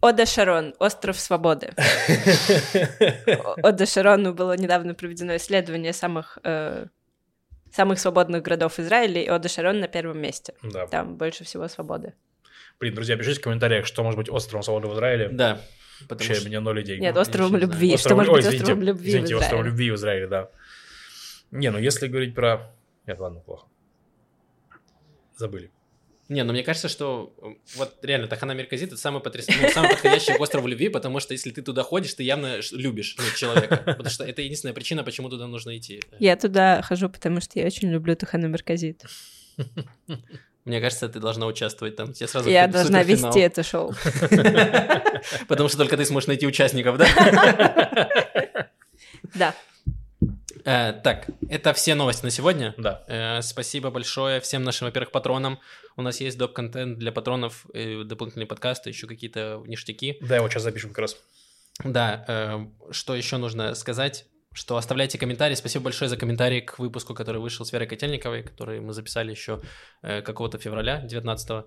Ода Шарон, остров свободы. Ода Шарону было недавно проведено исследование самых самых свободных городов Израиля, и Ода Шарон на первом месте. Да. Там больше всего свободы. Блин, друзья, пишите в комментариях, что может быть островом свободы в Израиле. Да. Потому Вообще, что- меня ноль идей. Нет, я островом не знаю. любви. Остров- Что может Ой, быть извините, островом любви Извините, в островом Израиле? любви в Израиле, да. Не, ну если говорить про... Нет, ладно, плохо. Забыли. Не, ну мне кажется, что э, вот реально Тахана Мерказит это самый, потряс... ну, самый подходящий остров любви, потому что если ты туда ходишь, ты явно любишь ну, человека. Потому что это единственная причина, почему туда нужно идти. Я туда хожу, потому что я очень люблю Тухану Мерказит. *laughs* Мне кажется, ты должна участвовать там. Тебе сразу Я должна суперфинал. вести это шоу. *laughs* Потому что только ты сможешь найти участников, да? *laughs* Да. Э, Так, это все новости на сегодня. Да. Э, Спасибо большое всем нашим, во-первых, патронам. У нас есть доп-контент для патронов, дополнительные подкасты, еще какие-то ништяки. Да, его сейчас запишем как раз. Да, э, что еще нужно сказать? Что оставляйте комментарии. Спасибо большое за комментарий к выпуску, который вышел с Верой Котельниковой, который мы записали еще э, какого-то февраля 19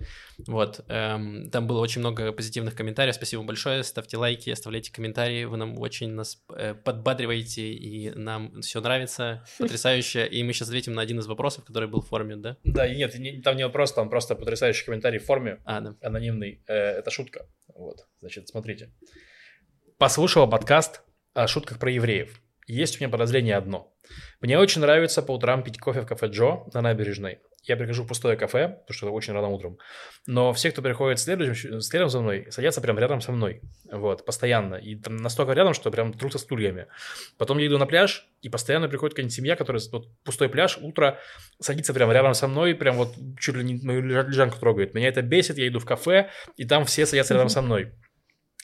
Вот. Эм, там было очень много позитивных комментариев. Спасибо большое. Ставьте лайки, оставляйте комментарии. Вы нам очень нас э, подбадриваете, и нам все нравится. Потрясающе. И мы сейчас ответим на один из вопросов, который был в форме, да? Да, и нет, не, там не вопрос, там просто потрясающий комментарий в форме. А, да. Анонимный. Э, это шутка. Вот, значит, смотрите. Послушала подкаст о шутках про евреев есть у меня подозрение одно. Мне очень нравится по утрам пить кофе в кафе Джо на набережной. Я прихожу в пустое кафе, потому что это очень рано утром. Но все, кто приходит следующим, следом за мной, садятся прямо рядом со мной. Вот, постоянно. И там настолько рядом, что прям трутся стульями. Потом я иду на пляж, и постоянно приходит какая-нибудь семья, которая... Вот пустой пляж, утро, садится прямо рядом со мной, прям вот чуть ли не мою лежанку трогает. Меня это бесит, я иду в кафе, и там все садятся рядом со мной.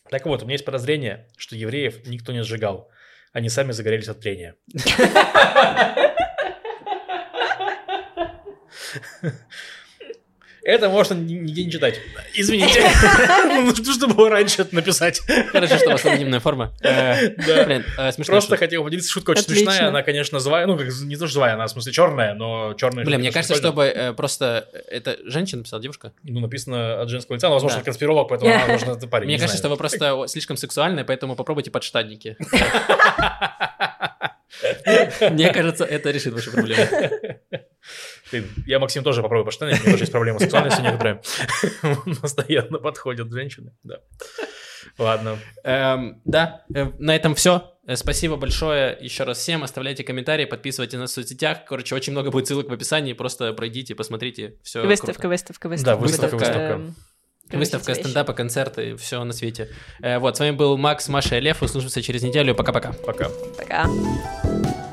Так вот, у меня есть подозрение, что евреев никто не сжигал они сами загорелись от трения. *laughs* *laughs* Это можно нигде не читать. Извините. *laughs* Ну, что было раньше это написать. Хорошо, что у вас анонимная форма. *laughs* Э, э, Просто хотел поделиться. Шутка очень смешная. Она, конечно, злая. Ну, не то, что злая, она, в смысле, черная, но черная. Блин, мне кажется, чтобы э, просто... Это женщина написала, девушка? Ну, написано от женского лица, но, возможно, конспиролог, поэтому она, *laughs* возможно, это парень. Мне кажется, что вы просто слишком сексуальны, поэтому попробуйте подштанники. Мне кажется, это решит вашу проблему. Я, Максим, тоже попробую поштанить, у меня тоже есть проблема с сексуальностью некоторые. Постоянно подходят женщины, да. Ладно. Эм, да, э, на этом все. Э, спасибо большое еще раз всем. Оставляйте комментарии, подписывайтесь на соцсетях. Короче, очень много будет ссылок в описании. Просто пройдите, посмотрите. Все выставка, круто. выставка, выставка. Да, выставка, выставка. выставка. Выставка стендапа, концерты, все на свете. Э, вот, с вами был Макс, Маша и Лев. Услышимся через неделю. Пока-пока. Пока. Пока. Пока.